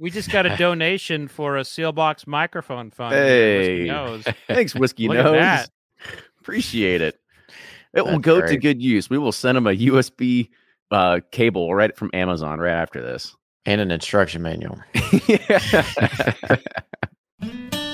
We just got a donation for a Seelbach's microphone fund. Hey. Whiskey Nose. Thanks, Whiskey Look at Nose. that. Appreciate it. It will That's go to good use. We will send him a USB uh, cable right from Amazon right after this. and an instruction manual.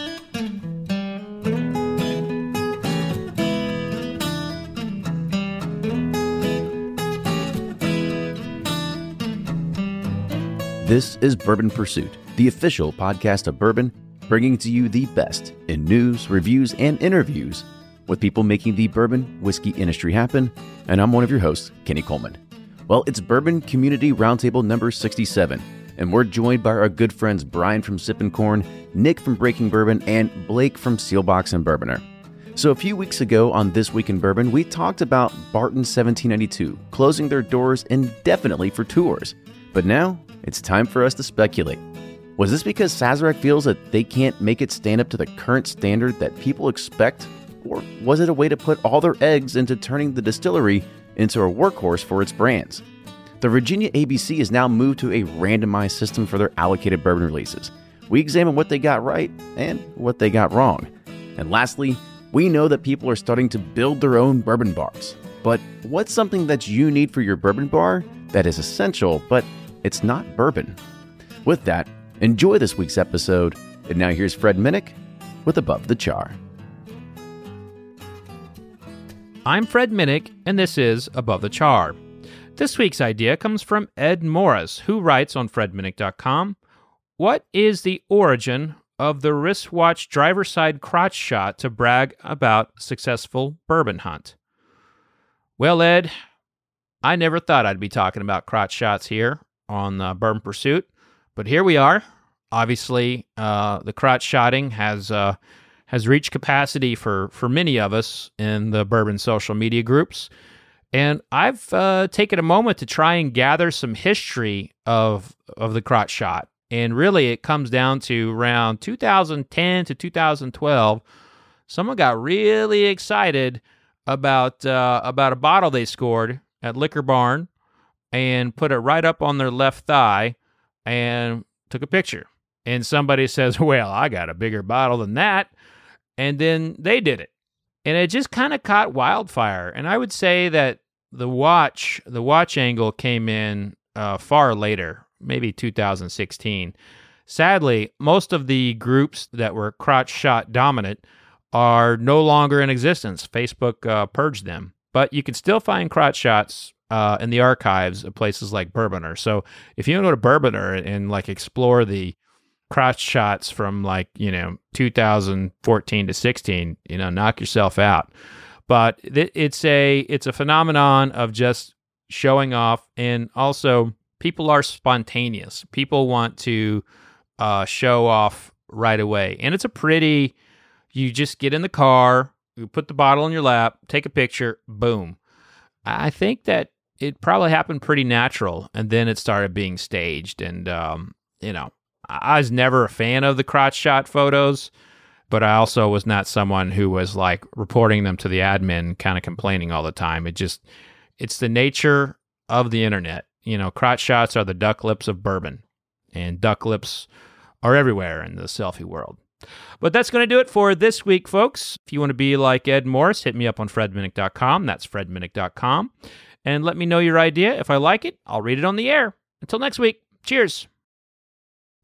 This is Bourbon Pursuit, the official podcast of bourbon, bringing to you the best in news, reviews, and interviews with people making the bourbon whiskey industry happen. And I'm one of your hosts, Kenny Coleman. Well, it's Bourbon Community Roundtable number 67, and we're joined by our good friends Brian from Sippin' Corn, Nick from Breaking Bourbon, and Blake from Seelbach's and Bourbonr. So, a few weeks ago on This Week in Bourbon, we talked about Barton 1792 closing their doors indefinitely for tours. But now, it's time for us to speculate. Was this because Sazerac feels that they can't make it stand up to the current standard that people expect? Or was it a way to put all their eggs into turning the distillery into a workhorse for its brands? The Virginia ABC has now moved to a randomized system for their allocated bourbon releases. We examine what they got right and what they got wrong. And lastly, we know that people are starting to build their own bourbon bars. But what's something that you need for your bourbon bar that is essential, but it's not bourbon? With that, enjoy this week's episode. And now here's Fred Minnick with Above the Char. I'm Fred Minnick, and this is Above the Char. This week's idea comes from Ed Morris, who writes on FredMinnick.com What is the origin of the wristwatch driver side crotch shot to brag about successful bourbon hunt? Well, Ed, I never thought I'd be talking about crotch shots here on uh, Bourbon Pursuit, but here we are. Obviously, uh, the crotch shotting has uh, has reached capacity for for many of us in the bourbon social media groups. And I've uh, taken a moment to try and gather some history of of the crotch shot. And really, it comes down to around 2010 to 2012. Someone got really excited about uh, about a bottle they scored at Liquor Barn and put it right up on their left thigh and took a picture. And somebody says, "Well, I got a bigger bottle than that." And then they did it and it just kind of caught wildfire. And I would say that the watch, the watch angle came in uh, far later, maybe 2016. Sadly, most of the groups that were crotch shot dominant are no longer in existence. Facebook uh, purged them, but you can still find crotch shots uh, in the archives of places like Bourbonr. So if you go to Bourbonr and like explore the crotch shots from like you know 2014 to 16 you know knock yourself out. But th- it's a it's a phenomenon of just showing off and also people are spontaneous. People want to uh, show off right away. And it's a pretty you just get in the car you put the bottle in your lap take a picture boom. I think that it probably happened pretty natural and then it started being staged and um, you know I was never a fan of the crotch shot photos, but I also was not someone who was like reporting them to the admin, kind of complaining all the time. It just, it's the nature of the internet. You know, crotch shots are the duck lips of bourbon, and duck lips are everywhere in the selfie world. But that's going to do it for this week, folks. If you want to be like Ed Morris, hit me up on fredminnick.com. That's fredminnick.com. And let me know your idea. If I like it, I'll read it on the air. Until next week, cheers.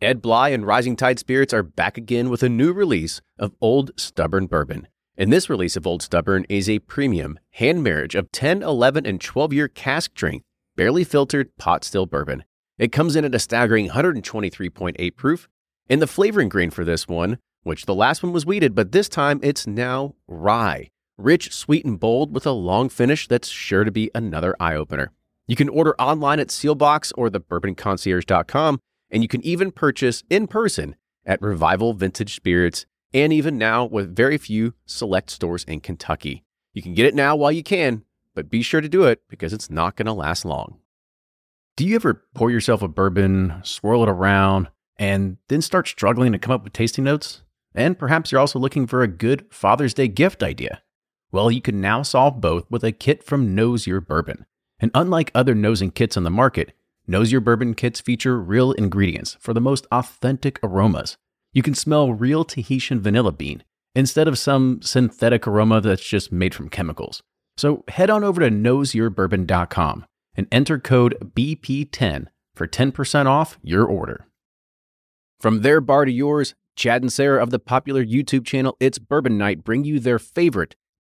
Ed Bly and Rising Tide Spirits are back again with a new release of Old Stubborn Bourbon. And this release of Old Stubborn is a premium hand marriage of 10, 11, and 12 year cask strength, barely filtered pot still bourbon. It comes in at a staggering 123.8 proof. And the flavoring grain for this one, which the last one was wheated, but this time it's now rye. Rich, sweet, and bold with a long finish that's sure to be another eye opener. You can order online at Seelbach's or thebourbonconcierge.com, and you can even purchase in person at Revival Vintage Spirits, and even now with very few select stores in Kentucky. You can get it now while you can, but be sure to do it because it's not going to last long. Do you ever pour yourself a bourbon, swirl it around, and then start struggling to come up with tasting notes? And perhaps you're also looking for a good Father's Day gift idea. Well, you can now solve both with a kit from Nose Your Bourbon. And unlike other nosing kits on the market, Nose Your Bourbon kits feature real ingredients for the most authentic aromas. You can smell real Tahitian vanilla bean instead of some synthetic aroma that's just made from chemicals. So head on over to noseyourbourbon.com and enter code BP10 for 10% off your order. From their bar to yours, Chad and Sarah of the popular YouTube channel It's Bourbon Night bring you their favorite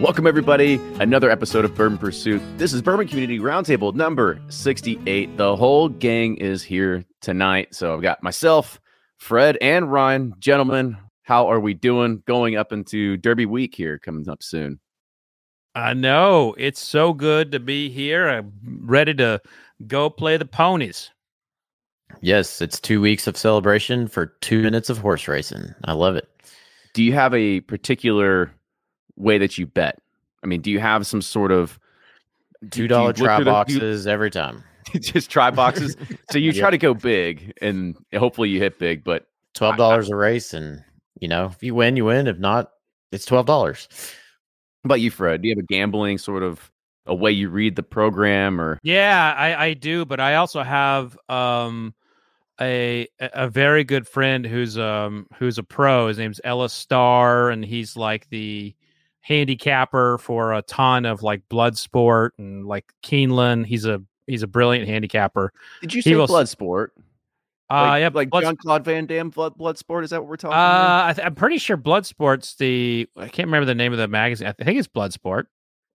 Welcome, everybody. Another episode of Bourbon Pursuit. This is Bourbon Community Roundtable number 68. The whole gang is here tonight. So I've got myself, Fred, and Ryan. Gentlemen, how are we doing going up into Derby week here coming up soon? I know. It's so good to be here. I'm ready to go play the ponies. Yes, it's two weeks of celebration for two minutes of horse racing. I love it. Do you have a particular way that you bet? I mean, do you have some sort of Two dollar try boxes every time. just try boxes? so you Yep. try to go big and hopefully you hit big, but Twelve dollars a race, and you know if you win, you win. If not, it's twelve dollars. how about you, Fred? Do you have a gambling sort of a way you read the program or Yeah, I, I do, but I also have um a a very good friend who's um who's a pro. His name's Ellis Starr, and he's like the handicapper for a ton of like blood sport and like Keeneland. He's a he's a brilliant handicapper. did you He say will blood sport? Uh like, yeah, like blood, Jean Claude Van Damme blood blood sport. Is that what we're talking? uh I th- I'm pretty sure Bloodsport's the I can't remember the name of the magazine. I think it's Bloodsport.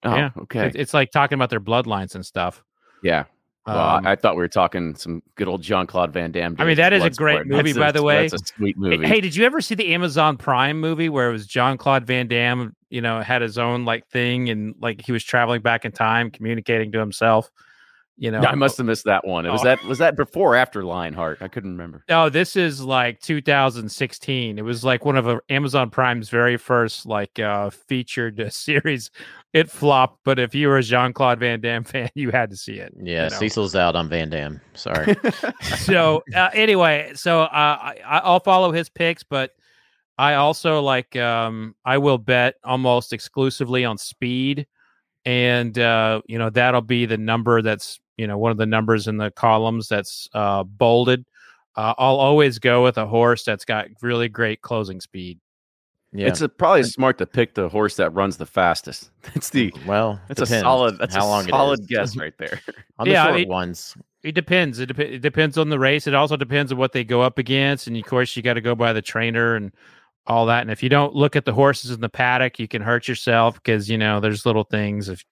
Oh, yeah. okay, It- it's like talking about their bloodlines and stuff. yeah. Well, Um, I, thought we were talking some good old Jean Claude Van Damme. I mean, that is a great movie, by a- the way. That's a sweet Hey- movie. Hey, did you ever see the Amazon Prime movie where it was Jean Claude Van Damme? You know, had his own like thing and like he was traveling back in time, communicating to himself. You know, I must have missed that one. It was Oh. that was that before or after Lionheart? I couldn't remember. No, this is like 2016. It was like one of uh, Amazon Prime's very first like uh featured uh, series. It flopped, but if you were a Jean Claude Van Damme fan, you had to see it. Yeah, you know. Cecil's out on Van Damme. Sorry. so uh, anyway, so uh, I, I'll follow his picks, but I also like um, I will bet almost exclusively on speed, and uh, you know that'll be the number that's you know one of the numbers in the columns that's uh, bolded. Uh, I'll always go with a horse that's got really great closing speed. Yeah. It's a, probably smart to pick the horse that runs the fastest. That's the mm, well, that's a solid that's how a long it solid guess right there. on the Yeah, I short mean- ones. It depends. It, dep- it depends on the race. It also depends on what they go up against, and of course, you got to go by the trainer and all that. And if you don't look at the horses in the paddock, you can hurt yourself because you know there's little things if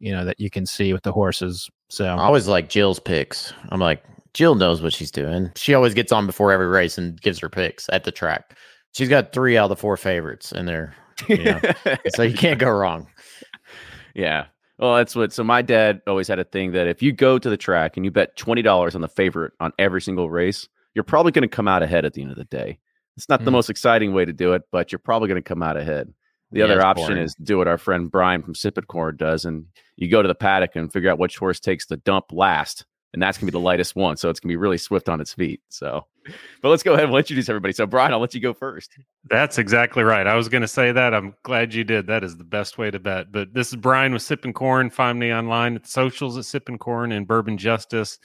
you know that you can see with the horses. So I always like Jill's picks. I'm like, Jill knows what she's doing. She always gets on before every race and gives her picks at the track. She's got three out of the four favorites in there, Yeah. so you can't go wrong. yeah. Well, that's what. So my dad always had a thing that if you go to the track and you bet twenty dollars on the favorite on every single race, you're probably going to come out ahead at the end of the day. It's not the Mm. most exciting way to do it, but you're probably going to come out ahead. The Yeah, other option boring. is do what our friend Brian from Sippin' Corn does, and you go to the paddock and figure out which horse takes the dump last, and that's gonna be the lightest one. So it's gonna be really swift on its feet. So, but let's go ahead and introduce everybody. So Brian, I'll let you go first. That's exactly right. I was going to say that. I'm glad you did. That is the best way to bet. But this is Brian with Sippin' Corn. Find me online at the socials at Sippin' Corn and Bourbon Justice.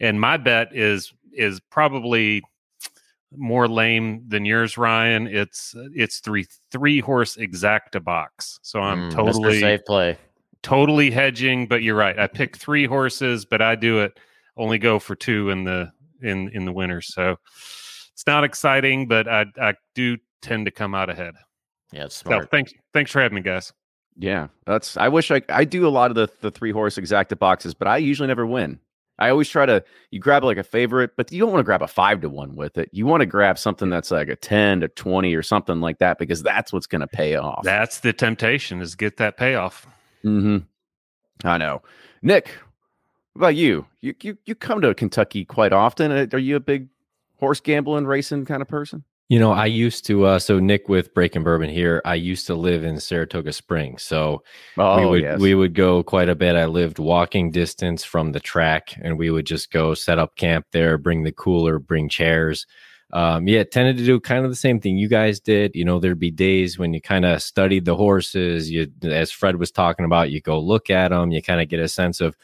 And my bet is is probably more lame than yours, Ryan. It's it's three three horse exacta box. So I'm Mm, totally safe play. totally hedging. But you're right. I pick three horses, but I do it only go for two in the in in the winter. So it's not exciting, but I I do tend to come out ahead. Yeah, it's So smart. thanks thanks for having me, guys. Yeah, that's. I wish I I do a lot of the the three horse exacta boxes, but I usually never win. I always try to you grab like a favorite, but you don't want to grab a five to one with it. You want to grab something that's like a ten to twenty or something like that because that's what's going to pay off. That's the temptation is get that payoff. Mm-hmm. I know, Nick. About you? You you you come to Kentucky quite often. Uh, Are you a big horse gambling, racing kind of person? You know, I used to. Uh, so Nick with Breaking Bourbon here. I used to live in Saratoga Springs, so Oh, we would yes. we would go quite a bit. I lived walking distance from the track, and we would just go set up camp there, bring the cooler, bring chairs. Um, yeah, tended to do kind of the same thing you guys did. You know, there'd be days when you kind of studied the horses. You, as Fred was talking about, you go look at them. You kind of get a sense of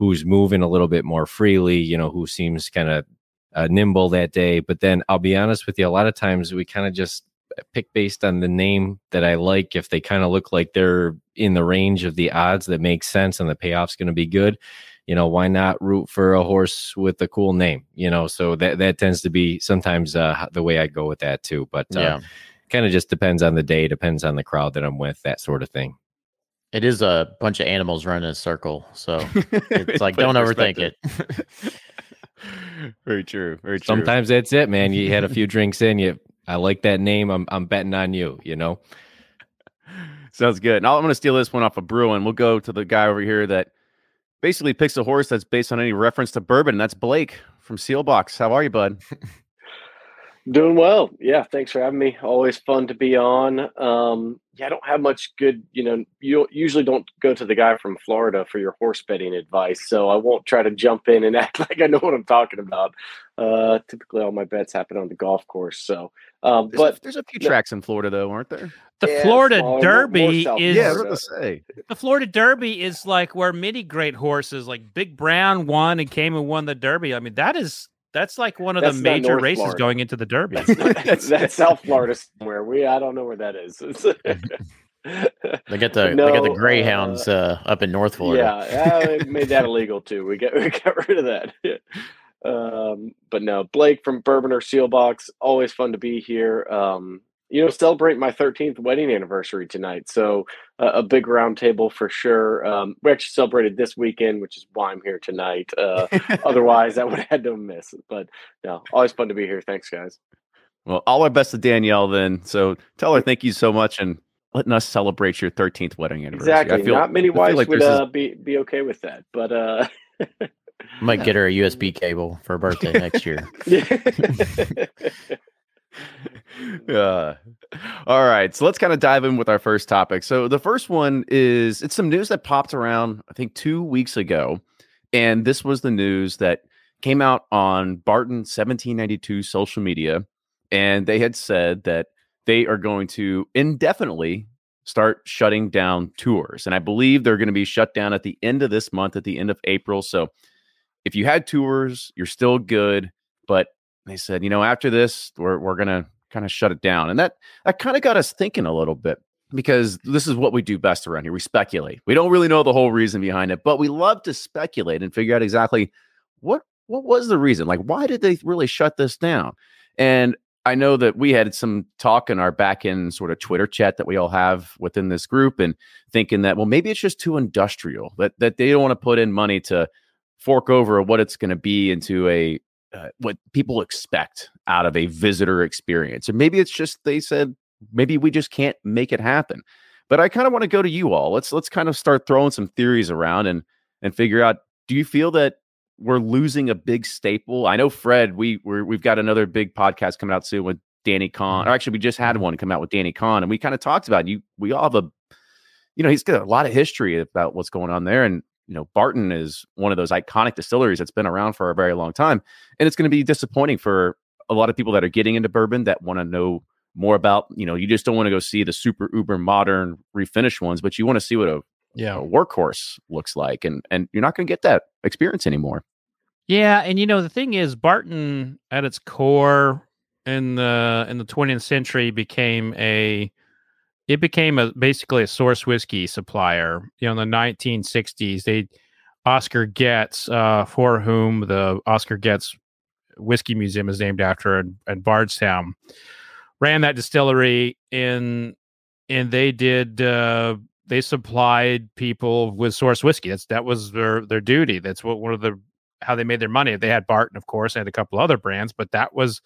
who's moving a little bit more freely. You know, who seems kind of uh, nimble that day. But then I'll be honest with you, a lot of times we kind of just pick based on the name that I like. If they kind of look like they're in the range of the odds that make sense and the payoff's going to be good, you know, why not root for a horse with a cool name? You know, so that that tends to be sometimes uh, the way I go with that too. But uh, yeah, kind of just depends on the day, depends on the crowd that I'm with, that sort of thing. It is a bunch of animals running in a circle. So it's like don't overthink it. very true. Very true. Sometimes that's it, man. You had a few drinks in, you. I like that name. I'm I'm betting on you. You know. Sounds good. Now I'm going to steal this one off of Bruin. We'll go to the guy over here that basically picks a horse that's based on any reference to bourbon. That's Blake from Seelbach's. How are you, bud? Doing well. Yeah, thanks for having me. Always fun to be on. Um, yeah, I don't have much good, you know, you usually don't go to the guy from Florida for your horse betting advice. So I won't try to jump in and act like I know what I'm talking about. Uh, typically, all my bets happen on the golf course. So, um, There's, but a, there's a few no. tracks in Florida, though, aren't there? The Yeah, Florida smaller, Derby more south is Yeah, I was going to say. the Florida Derby is like where many great horses like Big Brown won and came and won the Derby. I mean, that is that's like one of That's the major North races Florida. going into the Derby. that's, not, that's South Florida somewhere. We I don't know where that is. They get the they got the greyhounds uh, up in North Florida. Yeah, uh, made that illegal too. We got we got rid of that. um, but no, Blake from Bourbon or Seelbach's, always fun to be here. Um, you know, celebrate my 13th wedding anniversary tonight, so uh, a big round table for sure. Um, we actually celebrated this weekend, which is why I'm here tonight. Uh, otherwise, I would have had to miss it. But no, always fun to be here. Thanks, guys. Well, all our best to Danielle then. So tell her thank you so much and letting us celebrate your 13th wedding anniversary. I Exactly. feel- Not many I wives like would there's this- uh, be be okay with that, but uh, Might get her a USB cable for her birthday next year. uh, all right. So let's kind of dive in with our first topic. So the first one is it's some news that popped around, I think, two weeks ago. And this was the news that came out on Barton 1792 social media. And they had said that they are going to indefinitely start shutting down tours. And I believe they're going to be shut down at the end of this month, at the end of April. So if you had tours, you're still good. But they said, you know, after this, we're, we're to kind of shut it down. And that, that kind of got us thinking a little bit because this is what we do best around here. We speculate. We don't really know the whole reason behind it, but we love to speculate and figure out exactly what what was the reason? Like why did they really shut this down? And I know that we had some talk in our back end sort of Twitter chat that we all have within this group and thinking that well maybe it's just too industrial that that they don't want to put in money to fork over what it's going to be into a uh, what people expect out of a visitor experience. And maybe it's just they said maybe we just can't make it happen. But I kind of want to go to you all. Let's let's kind of start throwing some theories around and and figure out do you feel that we're losing a big staple? I know Fred, we we're, we've got another big podcast coming out soon with Danny Kahn. Or actually we just had one come out with Danny Kahn and we kind of talked about it. you we all have a you know, he's got a lot of history about what's going on there and you know, Barton is one of those iconic distilleries that's been around for a very long time. And it's going to be disappointing for a lot of people that are getting into bourbon that want to know more about, you know, you just don't want to go see the super uber modern refinished ones, but you want to see what a, Yeah. a workhorse looks like. And and you're not going to get that experience anymore. Yeah, and you know the thing is, Barton at its core in the in the 20th century became a it became a basically a source whiskey supplier. You know, in the 1960s, they Oscar Getz, uh, for whom the Oscar Getz Whiskey Museum is named after, in Bardstown, ran that distillery in, and they did uh, they supplied people with source whiskey. That's that was their their duty. That's what one of the how they made their money. They had Barton, of course, and a couple other brands, but that was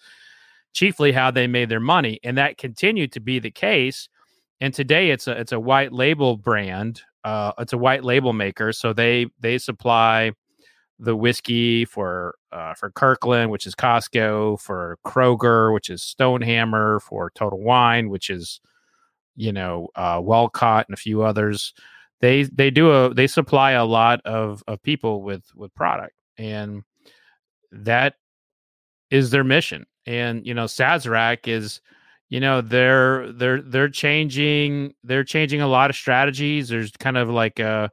chiefly how they made their money, and that continued to be the case. And today, it's a it's a white label brand. Uh, it's a white label maker, so they they supply the whiskey for uh, for Kirkland, which is Costco, for Kroger, which is Stonehammer, for Total Wine, which is you know uh, Walcott and a few others. They they do a they supply a lot of of people with with product, and that is their mission. And you know Sazerac is you know they're they're they're changing they're changing a lot of strategies. There's kind of like a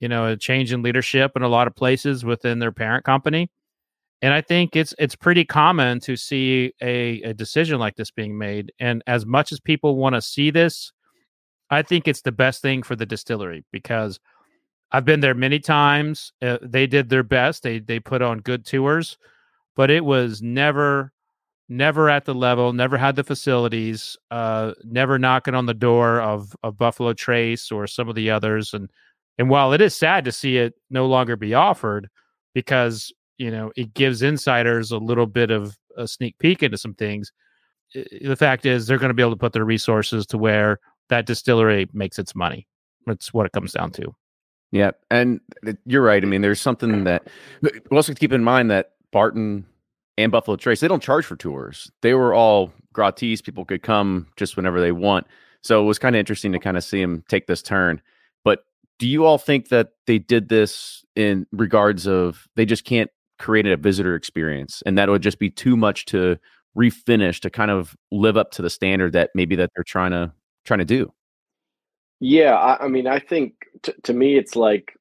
you know a change in leadership in a lot of places within their parent company. And i think it's it's pretty common to see a, a decision like this being made. And as much as people want to see this i think it's the best thing for the distillery because i've been there many times. Uh, they did their best. They they put on good tours but it was never never at the level never had the facilities uh never knocking on the door of of buffalo trace or some of the others and and while it is sad to see it no longer be offered because, you know, it gives insiders a little bit of a sneak peek into some things, the fact is they're going to be able to put their resources to where that distillery makes its money. That's what it comes down to. Yeah, and you're right. I mean, there's something that we also keep in mind that Barton and Buffalo Trace they don't charge for tours. They were all gratis. People could come just whenever they want. So it was kind of interesting to kind of see them take this turn But do you all think that they did this in regards of they just can't create a visitor experience and that would just be too much to refinish to kind of live up to the standard that maybe that they're trying to trying to do yeah i, I mean i think t- to me it's like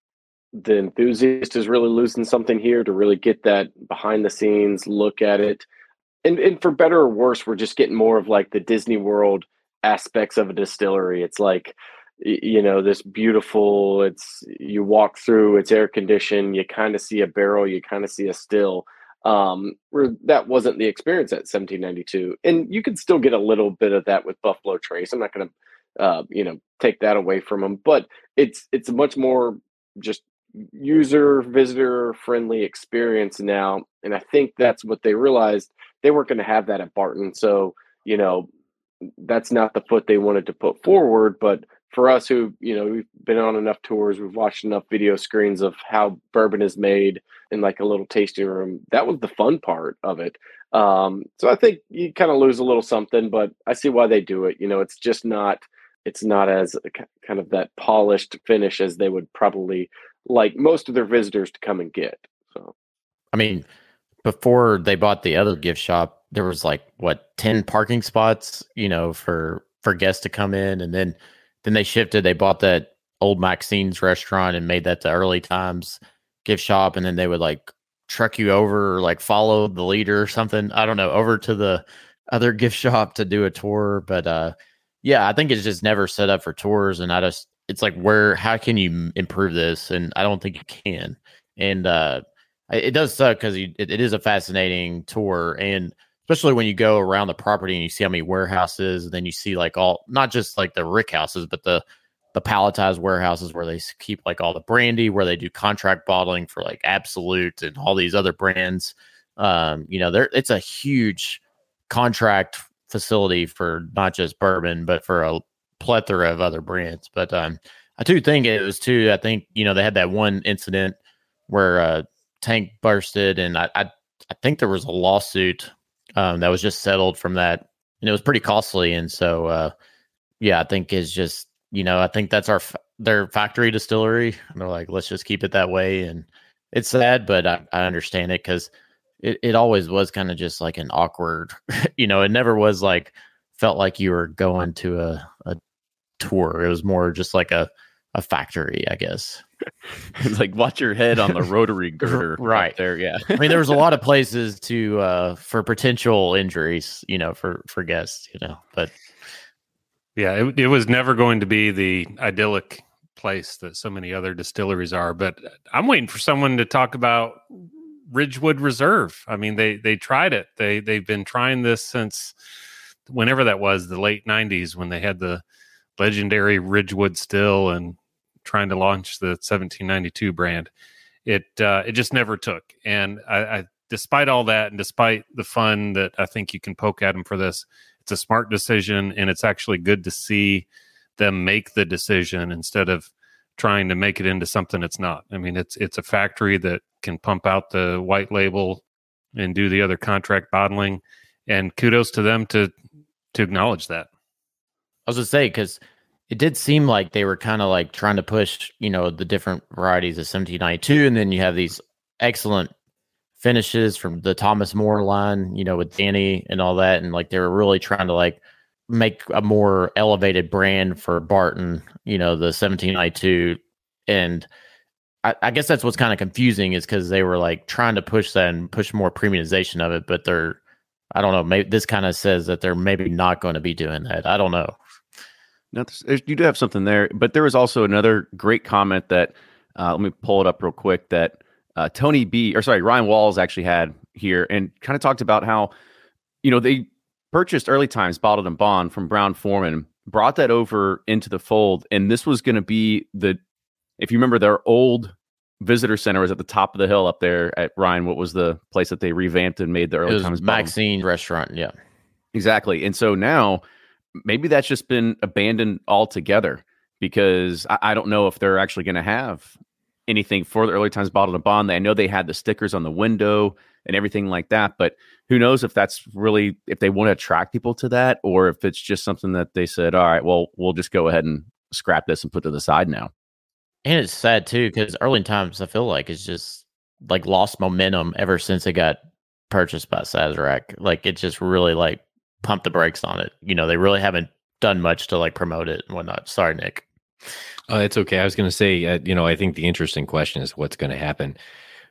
the enthusiast is really losing something here to really get that behind the scenes look at it. And, and for better or worse we're just getting more of like the disney world aspects of a distillery. It's like you know this beautiful it's you walk through it's air conditioned you kind of see a barrel you kind of see a still um where that wasn't the experience at 1792 and you can still get a little bit of that with buffalo trace. I'm not going to uh you know take that away from them but it's it's much more just user visitor friendly experience now and i think that's what they realized they weren't going to have that at barton so you know that's not the foot they wanted to put forward but for us who you know we've been on enough tours we've watched enough video screens of how bourbon is made in like a little tasting room that was the fun part of it. Um, so i think you kind of lose a little something but i see why they do it you know it's just not it's not as kind of that polished finish as they would probably like most of their visitors to come and get so i mean before they bought the other gift shop there was like what 10 parking spots you know for for guests to come in and then then they shifted. They bought that old Maxine's restaurant and made that the early times gift shop. And then they would like truck you over or like follow the leader or something. I don't know, over to the other gift shop to do a tour. But uh yeah, I think it's just never set up for tours. And I just it's like where how can you improve this? And I don't think you can. And uh it does suck because it, it is a fascinating tour and especially when you go around the property and you see how many warehouses, and then you see like all not just like the rick houses, but the the palletized warehouses where they keep like all the brandy, where they do contract bottling for like Absolut and all these other brands. Um, you know, there it's a huge contract facility for not just bourbon, but for a plethora of other brands. But um, I do think it was too. I think you know they had that one incident where uh, tank bursted, and I, I I think there was a lawsuit um, that was just settled from that, and it was pretty costly. And so, uh, yeah, I think is just you know I think that's our their factory distillery, and they're like, let's just keep it that way. And it's sad, but I, I understand it because it, it always was kind of just like an awkward, you know, it never was like felt like you were going to a, a tour. It was more just like a a factory, I guess. It's like watch your head on the rotary girder, Right. there. Yeah, I mean, there was a lot of places to uh for potential injuries, you know, for for guests, you know, but Yeah, it, it was never going to be the idyllic place that so many other distilleries are. But I'm waiting for someone to talk about Ridgemont Reserve. I mean, they they tried it. They they've been trying this since whenever that was, the late '90s, when they had the legendary Ridgemont still and trying to launch the 1792 brand. It uh, it just never took. And I, I, despite all that, and despite the fun that I think you can poke at them for this, it's a smart decision, and it's actually good to see them make the decision instead of trying to make it into something it's not. I mean, it's it's a factory that can pump out the white label and do the other contract bottling, and kudos to them to to acknowledge that. I was gonna say because it did seem like they were kind of like trying to push, you know, the different varieties of 1792, and then you have these excellent finishes from the Thomas Moore line, you know, with Danny and all that, and like they were really trying to like make a more elevated brand for Barton, you know, the 1792, and I, I guess that's what's kind of confusing is because they were like trying to push that and push more premiumization of it, but they're I don't know. Maybe this kind of says that they're maybe not going to be doing that. I don't know. No, you do have something there, but there was also another great comment that uh, let me pull it up real quick that uh, Tony B or sorry Ryan Walls actually had here and kind of talked about how you know they purchased early times bottled and bond from Brown-Forman, brought that over into the fold, and this was going to be the if you remember their old visitor center was at the top of the hill up there at Ryan. What was the place that they revamped and made the early times bottled? Restaurant. Yeah. Exactly. And so now maybe that's just been abandoned altogether because I, I don't know if they're actually going to have anything for the early times bottled and bond. I know they had the stickers on the window and everything like that, but who knows if that's really if they want to attract people to that or if it's just something that they said, all right, well, we'll just go ahead and scrap this and put to the side now. And it's sad too because early times I feel like it's just like lost momentum ever since it got purchased by Sazerac. Like it just really like pumped the brakes on it. You know, they really haven't done much to like promote it and whatnot. Sorry, Nick. Uh, it's okay. I was going to say, uh, you know, I think the interesting question is what's going to happen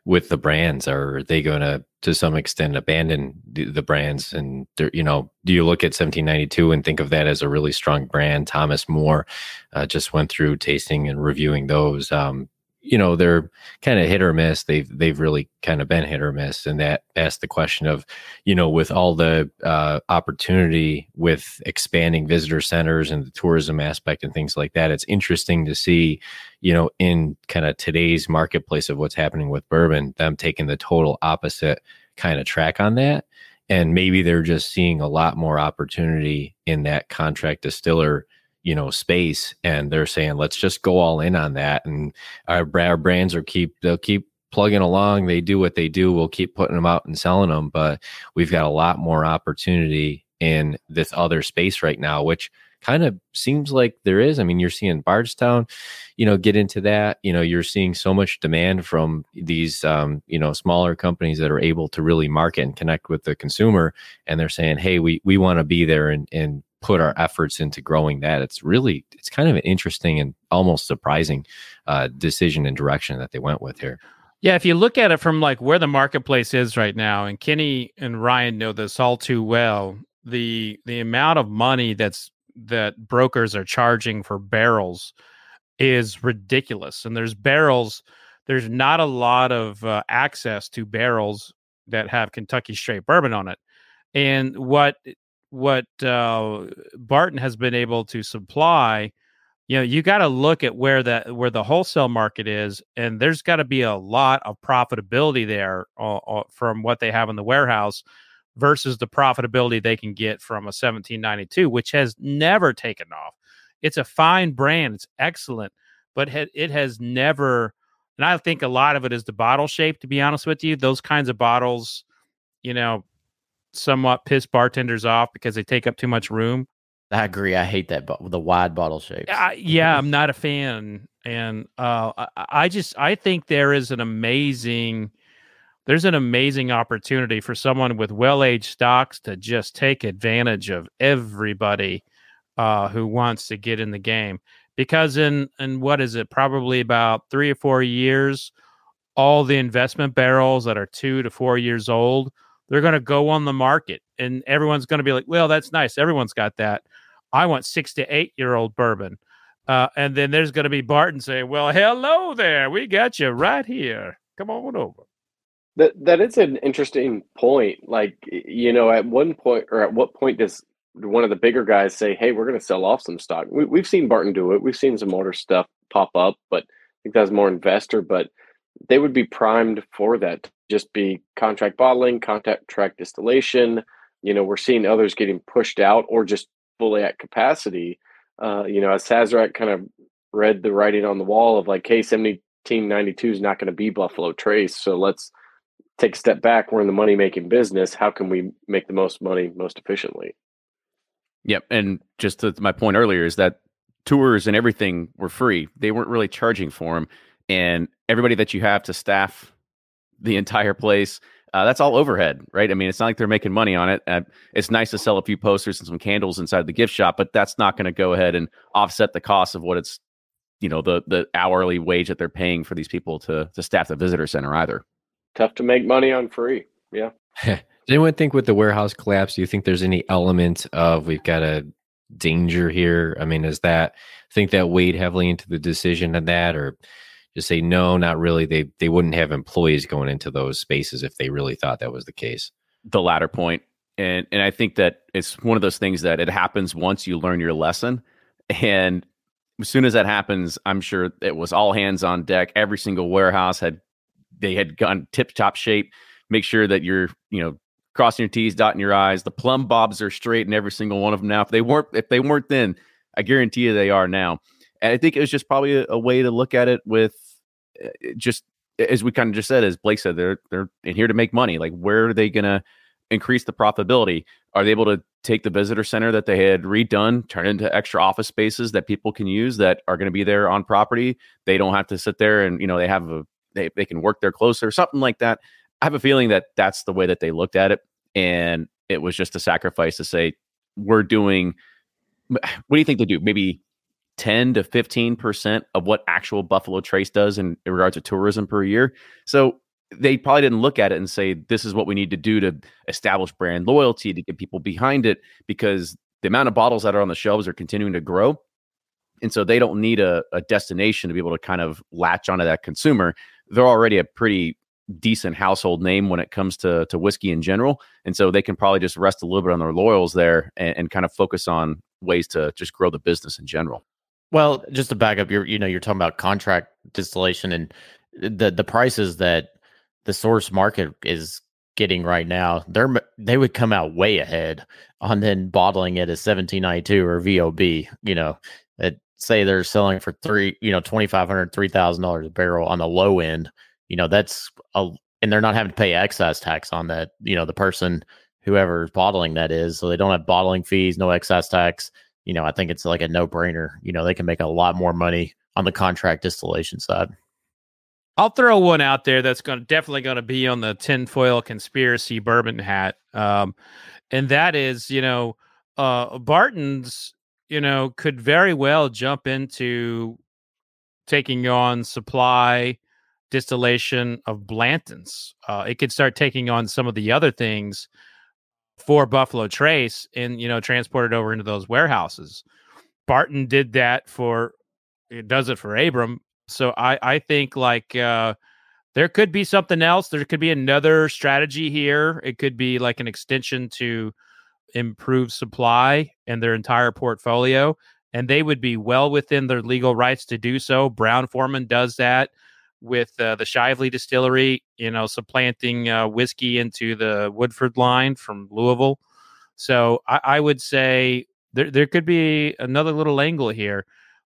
with the brands. Are they going to, to some extent, abandon the, the brands? And you know, do you look at 1792 and think of that as a really strong brand? Thomas Moore uh, just went through tasting and reviewing those. Um, you know, they're kind of hit or miss. They've they've really kind of been hit or miss, and that asks the question of, you know, with all the uh, opportunity with expanding visitor centers and the tourism aspect and things like that, it's interesting to see, you know, in kind of today's marketplace of what's happening with bourbon, them taking the total opposite kind of track on that. And maybe they're just seeing a lot more opportunity in that contract distiller, you know, space. And they're saying, let's just go all in on that. And our, our brands are keep, they'll keep plugging along. They do what they do. We'll keep putting them out and selling them. But we've got a lot more opportunity in this other space right now, which kind of seems like there is. I mean, you're seeing Bardstown, you know, get into that. You know, you're seeing so much demand from these, um, you know, smaller companies that are able to really market and connect with the consumer, and they're saying, "Hey, we we want to be there and and put our efforts into growing that." It's really, it's kind of an interesting and almost surprising uh, decision and direction that they went with here. Yeah, if you look at it from like where the marketplace is right now, and Kenny and Ryan know this all too well, the the amount of money that's that brokers are charging for barrels is ridiculous. And there's barrels, there's not a lot of uh, access to barrels that have Kentucky straight bourbon on it. And what what uh, Barton has been able to supply you know you got to look at where that where the wholesale market is and there's got to be a lot of profitability there uh, uh, from what they have in the warehouse versus the profitability they can get from a 1792 which has never taken off. It's a fine brand it's excellent but ha- it has never and i think a lot of it is the bottle shape to be honest with you. Those kinds of bottles you know somewhat piss bartenders off because they take up too much room I agree. I hate that, but the wide bottle shapes. I, yeah, I'm not a fan, and uh, I, I just I think there is an amazing, there's an amazing opportunity for someone with well aged stocks to just take advantage of everybody uh, who wants to get in the game. because in in what is it probably about three or four years all the investment barrels that are two to four years old they're going to go on the market and everyone's going to be like well that's nice everyone's got that i want six to eight year old bourbon uh, and then there's going to be barton saying well hello there we got you right here come on over that that is an interesting point like you know at one point or at what point does one of the bigger guys say, "Hey, we're going to sell off some stock." We, have seen Barton do it. We've seen some older stuff pop up, but I think that's more investor. But they would be primed for that. Just be contract bottling, contract track distillation. You know, we're seeing others getting pushed out or just fully at capacity. Uh, you know, as Sazerac kind of read the writing on the wall of like, "Hey, seventy team ninety two is not going to be Buffalo Trace, so let's." take a step back we're in the money making business how can we make the most money most efficiently Yep. And just to my point earlier is that tours and everything were free. They weren't really charging for them. And everybody that you have to staff the entire place, uh, that's all overhead, right? I mean, it's not like they're making money on it. Uh, it's nice to sell a few posters and some candles inside the gift shop, but that's not going to go ahead and offset the cost of what it's, you know, the the hourly wage that they're paying for these people to to staff the visitor center either. Tough to make money on free. Yeah. Does anyone think with the warehouse collapse, do you think there's any element of we've got a danger here? I mean, is that think that weighed heavily into the decision of that, or just say no, not really? They they wouldn't have employees going into those spaces if they really thought that was the case. The latter point, and and I think that it's one of those things that it happens once you learn your lesson, and as soon as that happens, I'm sure it was all hands on deck. Every single warehouse had they had gone tip top shape. Make sure that you're you know crossing your T's, dotting your I's. The plumb bobs are straight in every single one of them now. If they weren't, if they weren't then, I guarantee you they are now. And I think it was just probably a, a way to look at it with uh, just as we kind of just said, as Blake said, they're they're in here to make money. Like, where are they gonna increase the profitability? Are they able to take the visitor center that they had redone, turn into extra office spaces that people can use that are going to be there on property? They don't have to sit there and you know they have a they they can work there closer, something like that. I have a feeling that that's the way that they looked at it, and it was just a sacrifice to say we're doing. What do you think they do? Maybe ten to fifteen percent of what actual Buffalo Trace does in, in regards to tourism per year. So they probably didn't look at it and say this is what we need to do to establish brand loyalty to get people behind it because the amount of bottles that are on the shelves are continuing to grow and so they don't need a, a destination to be able to kind of latch onto that consumer they're already a pretty decent household name when it comes to to whiskey in general, and so they can probably just rest a little bit on their laurels there and, and kind of focus on ways to just grow the business in general. Well, just to back up, you're you know you're talking about contract distillation and uh, the the prices that the source market is getting right now. They're they would come out way ahead on then bottling it as 1792 or VOB. You know, that say they're selling for three, you know, twenty five hundred, three thousand dollars a barrel on the low end you know that's a and they're not having to pay excise tax on that you know the person whoever's bottling that is so they don't have bottling fees no excise tax you know i think it's like a no-brainer you know they can make a lot more money on the contract distillation side I'll throw one out there that's going to definitely going to be on the tinfoil conspiracy bourbon hat, um, and that is, you know, uh, Barton's, you know, could very well jump into taking on supply distillation of Blanton's. Uh, it could start taking on some of the other things for Buffalo Trace and you know transported over into those warehouses. Barton did that for it does it for Abram. So I I think like uh, there could be something else. There could be another strategy here. It could be like an extension to improve supply and their entire portfolio. And they would be well within their legal rights to do so. Brown-Forman does that with uh, the Shively distillery, you know, supplanting uh, whiskey into the Woodford line from Louisville. So I, I, would say there there could be another little angle here.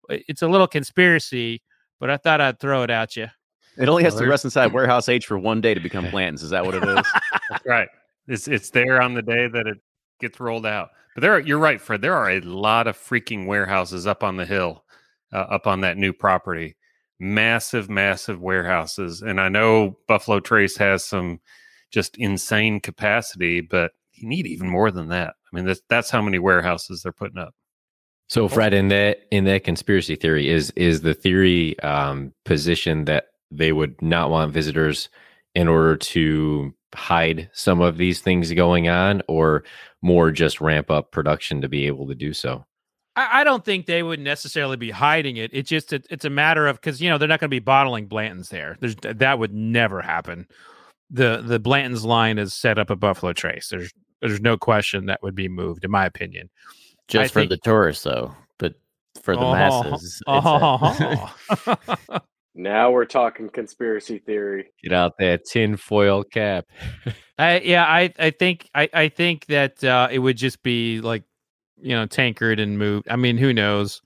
It's a little conspiracy, but I thought I'd throw it at you. It only has well, to rest inside warehouse age for one day to become Blanton's. Is that what it is? That's right. It's it's there on the day that it gets rolled out. But there, are, you're right, Fred. There are a lot of freaking warehouses up on the hill, uh, up on that new property massive, massive warehouses. And I know Buffalo Trace has some just insane capacity, but you need even more than that. I mean, that's, that's how many warehouses they're putting up. So Fred, in that in that conspiracy theory, is is the theory um, position that they would not want visitors in order to hide some of these things going on, or more just ramp up production to be able to do so? I, I don't think they would necessarily be hiding it. It's just it, it's a matter of because you know they're not going to be bottling Blanton's there. There's that would never happen. The the Blanton's line is set up at Buffalo Trace. There's there's no question that would be moved, in my opinion. Just I for think- the tourists, though, but for the Oh, masses, it's a- oh. Now we're talking conspiracy theory. Get out that tinfoil cap. I yeah, I I think I I think that uh, it would just be like you know tankered and moved. I mean, who knows?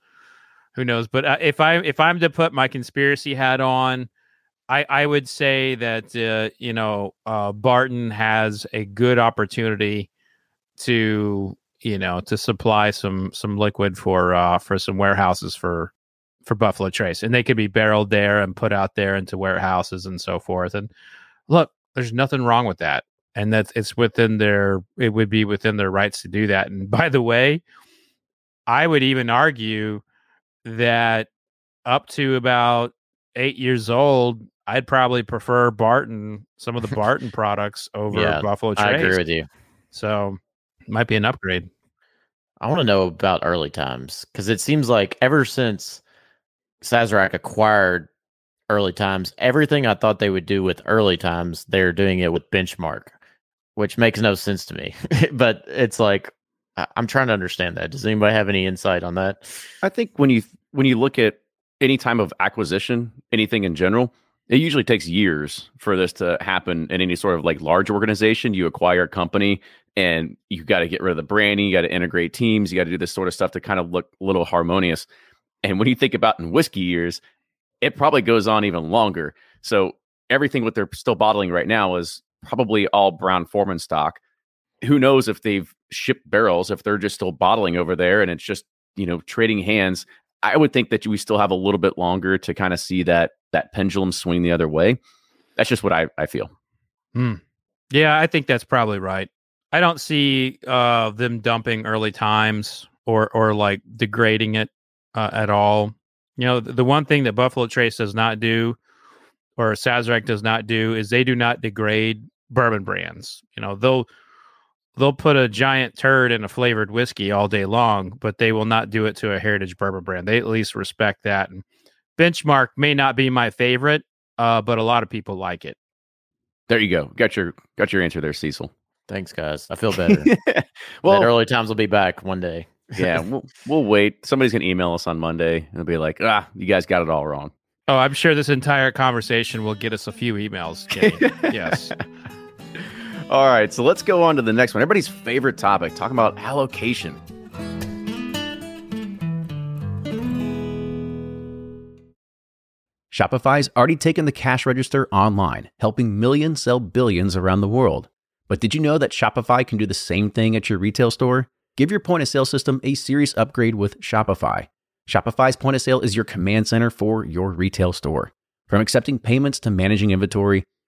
Who knows? But uh, if I if I'm to put my conspiracy hat on, I I would say that uh, you know uh, Barton has a good opportunity to you know to supply some some liquid for uh for some warehouses for for Buffalo Trace, and they could be barreled there and put out there into warehouses and so forth. And look, there's nothing wrong with that, and that it's within their it would be within their rights to do that. And by the way, I would even argue that up to about eight years old, I'd probably prefer Barton, some of the Barton products over Yeah, Buffalo Trace. I agree with you. So might be an upgrade. I want to know about early times because it seems like ever since Sazerac acquired early times, everything I thought they would do with early times, they're doing it with benchmark, which makes no sense to me. but it's like I'm trying to understand that. Does anybody have any insight on that? I think when you when you look at any time of acquisition, anything in general, it usually takes years for this to happen in any sort of like large organization. You acquire a company and you got to get rid of the branding, you got to integrate teams, you got to do this sort of stuff to kind of look a little harmonious. And when you think about in whiskey years, it probably goes on even longer. So everything what they're still bottling right now is probably all Brown-Forman stock. Who knows if they've shipped barrels, if they're just still bottling over there and it's just, you know, trading hands. I would think that we still have a little bit longer to kind of see that that pendulum swing the other way. That's just what I, I feel. Yeah, I think that's probably right. I don't see uh, them dumping early times or or like degrading it uh, at all. You know, the, the one thing that Buffalo Trace does not do, or Sazerac does not do, is they do not degrade bourbon brands. You know, they'll they'll put a giant turd in a flavored whiskey all day long, but they will not do it to a heritage bourbon brand. They at least respect that. And Benchmark may not be my favorite, uh, but a lot of people like it. There you go. Got your got your answer there, Cecil. Thanks, guys. I feel better. well, that early times will be back one day. yeah, we'll, we'll wait. Somebody's gonna email us on Monday and they'll be like, "Ah, you guys got it all wrong." Oh, I'm sure this entire conversation will get us a few emails. Kenny. yes. All right, so let's go on to the next one. Everybody's favorite topic, talking about allocation. Shopify's already taken the cash register online, helping millions sell billions around the world. But did you know that Shopify can do the same thing at your retail store? Give your point of sale system a serious upgrade with Shopify. Shopify's point of sale is your command center for your retail store. From accepting payments to managing inventory,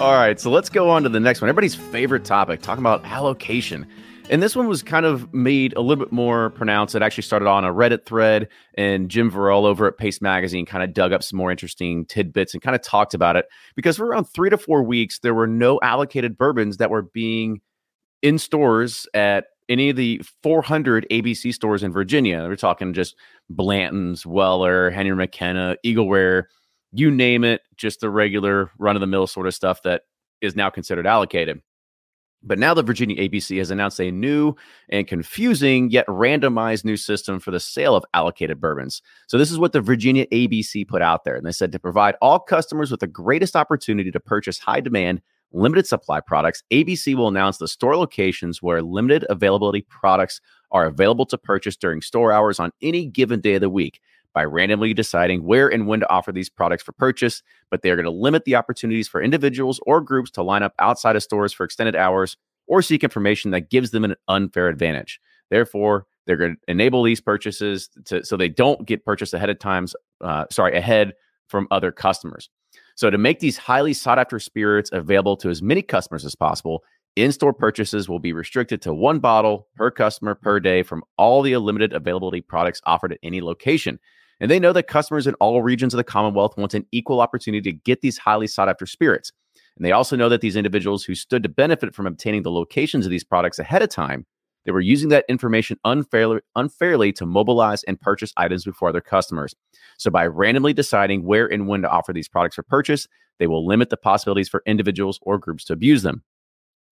All right, so let's go on to the next one. Everybody's favorite topic, talking about allocation. And this one was kind of made a little bit more pronounced. It actually started on a Reddit thread, and Jim Vorel over at Paste Magazine kind of dug up some more interesting tidbits and kind of talked about it. Because for around three to four weeks, there were no allocated bourbons that were being in stores at any of the 400 ABC stores in Virginia. We're talking just Blanton's, Weller, Henry McKenna, Eagle Rare, you name it, just the regular run of the mill sort of stuff that is now considered allocated. But now the Virginia ABC has announced a new and confusing yet randomized new system for the sale of allocated bourbons. So, this is what the Virginia ABC put out there. And they said to provide all customers with the greatest opportunity to purchase high demand, limited supply products, ABC will announce the store locations where limited availability products are available to purchase during store hours on any given day of the week by randomly deciding where and when to offer these products for purchase, but they are going to limit the opportunities for individuals or groups to line up outside of stores for extended hours or seek information that gives them an unfair advantage. Therefore, they're going to enable these purchases to, so they don't get purchased ahead of times, uh, sorry, ahead from other customers. So, to make these highly sought after spirits available to as many customers as possible, in store purchases will be restricted to one bottle per customer per day from all the limited availability products offered at any location. And they know that customers in all regions of the Commonwealth want an equal opportunity to get these highly sought after spirits. And they also know that these individuals who stood to benefit from obtaining the locations of these products ahead of time, they were using that information unfairly, unfairly to mobilize and purchase items before their customers. So by randomly deciding where and when to offer these products for purchase, they will limit the possibilities for individuals or groups to abuse them.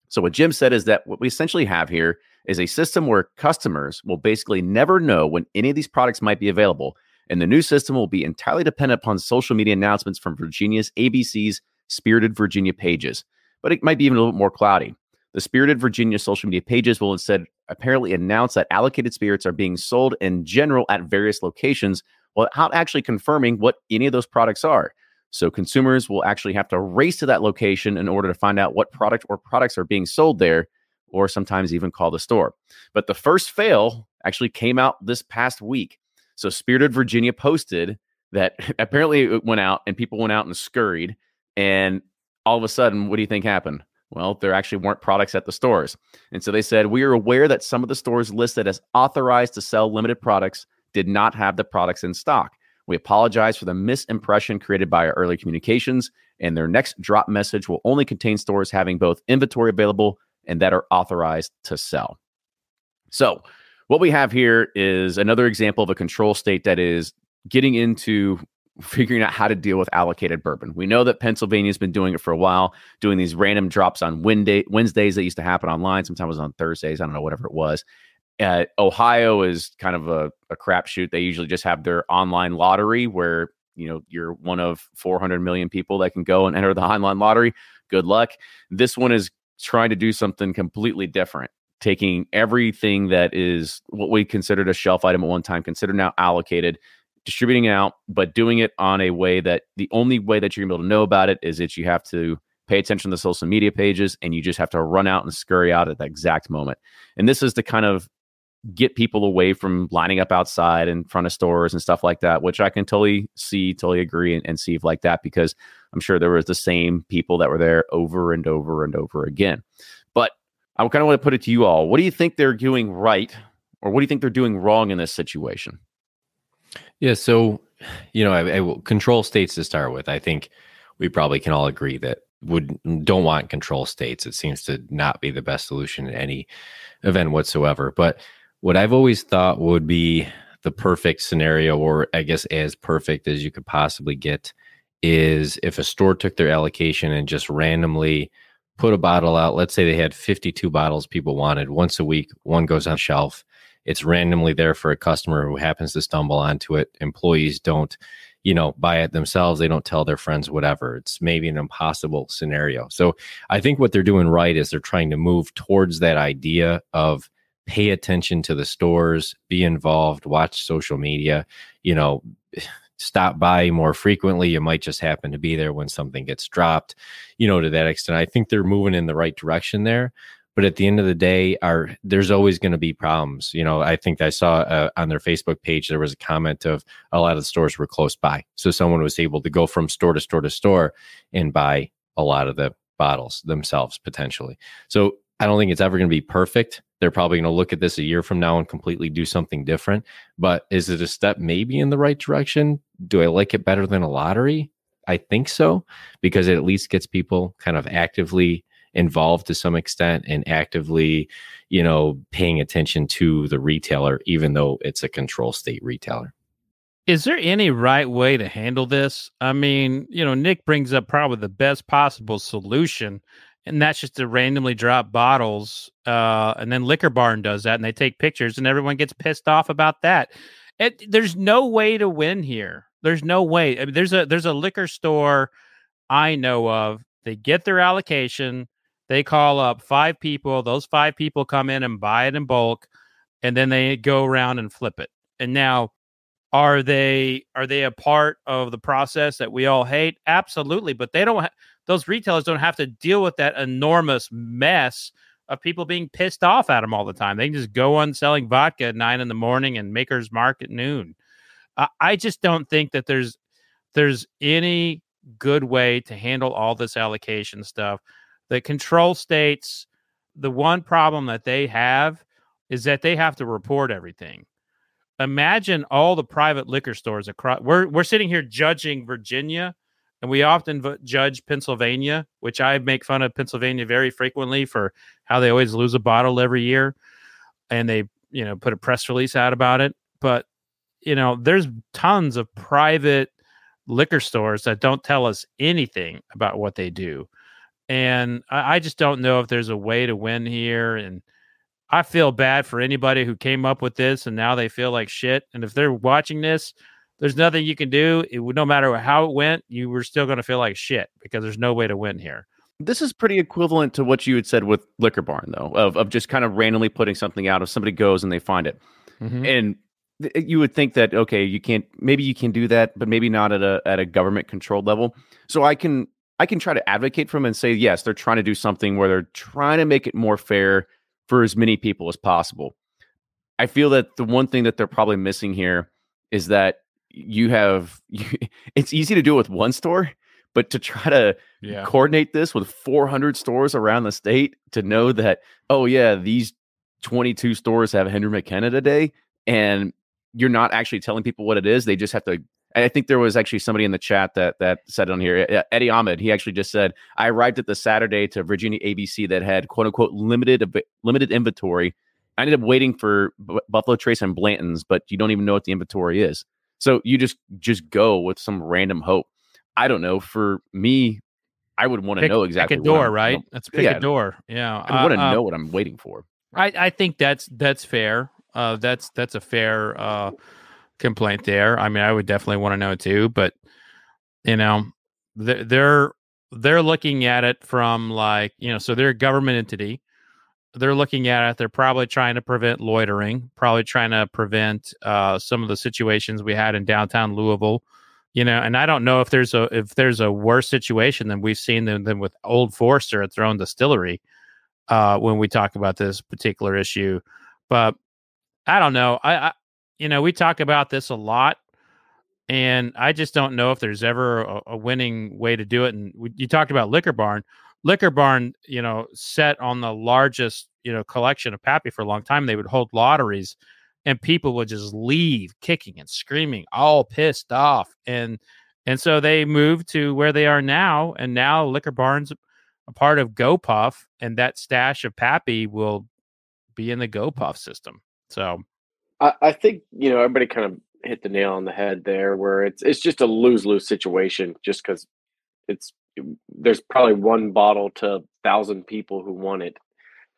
So what Jim said is that what we essentially have here is a system where customers will basically never know when any of these products might be available and the new system will be entirely dependent upon social media announcements from Virginia's ABC's Spirited Virginia pages. But it might be even a little bit more cloudy. The Spirited Virginia social media pages will instead apparently announce that allocated spirits are being sold in general at various locations without actually confirming what any of those products are. So consumers will actually have to race to that location in order to find out what product or products are being sold there, or sometimes even call the store. But the first fail actually came out this past week. So Spirited Virginia posted that apparently it went out and people went out and scurried. And all of a sudden, what do you think happened? Well, there actually weren't products at the stores. And so they said, We are aware that some of the stores listed as authorized to sell limited products did not have the products in stock. We apologize for the misimpression created by our early communications, and their next drop message will only contain stores having both inventory available and that are authorized to sell. So, what we have here is another example of a control state that is getting into figuring out how to deal with allocated bourbon. We know that Pennsylvania's been doing it for a while, doing these random drops on Wednesday, Wednesdays that used to happen online. Sometimes it was on Thursdays. I don't know, whatever it was. Uh, Ohio is kind of a, a crapshoot. They usually just have their online lottery where you know you're one of 400 million people that can go and enter the online lottery. Good luck. This one is trying to do something completely different taking everything that is what we considered a shelf item at one time, considered now allocated, distributing it out, but doing it on a way that the only way that you're gonna be able to know about it is that you have to pay attention to the social media pages and you just have to run out and scurry out at that exact moment. And this is to kind of get people away from lining up outside in front of stores and stuff like that, which I can totally see, totally agree and, and see like that because I'm sure there was the same people that were there over and over and over again. I kind of want to put it to you all. What do you think they're doing right, or what do you think they're doing wrong in this situation? Yeah, so you know, I, I control states to start with. I think we probably can all agree that would don't want control states. It seems to not be the best solution in any event whatsoever. But what I've always thought would be the perfect scenario, or I guess as perfect as you could possibly get, is if a store took their allocation and just randomly put a bottle out. Let's say they had 52 bottles people wanted once a week. One goes on shelf. It's randomly there for a customer who happens to stumble onto it. Employees don't, you know, buy it themselves. They don't tell their friends, whatever. It's maybe an impossible scenario. So I think what they're doing right is they're trying to move towards that idea of pay attention to the stores, be involved, watch social media, you know, stop by more frequently. You might just happen to be there when something gets dropped, you know, to that extent. I think they're moving in the right direction there. but at the end of the day are there's always going to be problems you know i think i saw uh, on their facebook page there was a comment of a lot of the stores were close by so someone was able to go from store to store to store and buy a lot of the bottles themselves potentially so i don't think it's ever going to be perfect they're probably going to look at this a year from now and completely do something different but is it a step maybe in the right direction do i like it better than a lottery i think so because it at least gets people kind of actively involved to some extent and actively, you know, paying attention to the retailer, even though it's a control state retailer. Is there any right way to handle this? I mean, you know, Nick brings up probably the best possible solution, and that's just to randomly drop bottles. Uh, and then Liquor Barn does that, and they take pictures, and everyone gets pissed off about that. It, there's no way to win here. There's no way. I mean, there's a there's a liquor store I know of. They get their allocation. They call up five people. Those five people come in and buy it in bulk, and then they go around and flip it. And now, are they are they a part of the process that we all hate? Absolutely, but they don't. Ha- those retailers don't have to deal with that enormous mess of people being pissed off at them all the time. They can just go on selling vodka at nine in the morning and Maker's Mark at noon. Uh, I just don't think that there's there's any good way to handle all this allocation stuff the control states, the one problem that they have is that they have to report everything. Imagine all the private liquor stores across. We're we're sitting here judging Virginia, and we often v- judge Pennsylvania, which I make fun of Pennsylvania very frequently for how they always lose a bottle every year, and they you know put a press release out about it. But you know, there's tons of private liquor stores that don't tell us anything about what they do. And I, I just don't know if there's a way to win here. And I feel bad for anybody who came up with this and now they feel like shit. And if they're watching this, there's nothing you can do. It, would no matter how it went, you were still going to feel like shit because there's no way to win here. This is pretty equivalent to what you had said with Liquor Barn, though, of, of just kind of randomly putting something out. If somebody goes and they find it, mm-hmm. and th- you would think that okay, you can't, maybe you can do that, but maybe not at a at a government controlled level. So I can I can try to advocate for them and say, yes, they're trying to do something where they're trying to make it more fair for as many people as possible. I feel that the one thing that they're probably missing here is that you have you, it's easy to do with one store, but to try to yeah. coordinate this with 400 stores around the state to know that oh yeah, these 22 stores have Henry McKenna today and you're not actually telling people what it is, they just have to I think there was actually somebody in the chat that that said on here, Eddie Ahmed. He actually just said, "I arrived at the Saturday to Virginia ABC that had quote unquote limited limited inventory. I ended up waiting for B- Buffalo Trace and Blanton's, but you don't even know what the inventory is. So you just just go with some random hope. I don't know. For me, I would want to know exactly. Pick a door, right? Know, Let's pick yeah, a door. Yeah, I want to uh, know what I'm waiting for. I I think that's that's fair. Uh, that's that's a fair. Uh, complaint there. I mean, I would definitely want to know too, but you know, they're they're looking at it from like you know, so they're a government entity. They're looking at it. They're probably trying to prevent loitering, probably trying to prevent uh, some of the situations we had in downtown Louisville. You know, and I don't know if there's a if there's a worse situation than we've seen than, than with Old Forester at their own distillery uh, when we talk about this particular issue. But I don't know. I, I you know, we talk about this a lot, and I just don't know if there's ever a, a winning way to do it. And we, you talked about Liquor Barn. Liquor Barn, you know, set on the largest, you know, collection of Pappy for a long time. They would hold lotteries, and people would just leave kicking and screaming, all pissed off. And and so they moved to where they are now, and now Liquor Barn's a part of GoPuff, and that stash of Pappy will be in the GoPuff system. So I, I think you know everybody kind of hit the nail on the head there, where it's it's just a lose lose situation, just because it's there's probably one bottle to thousand people who want it,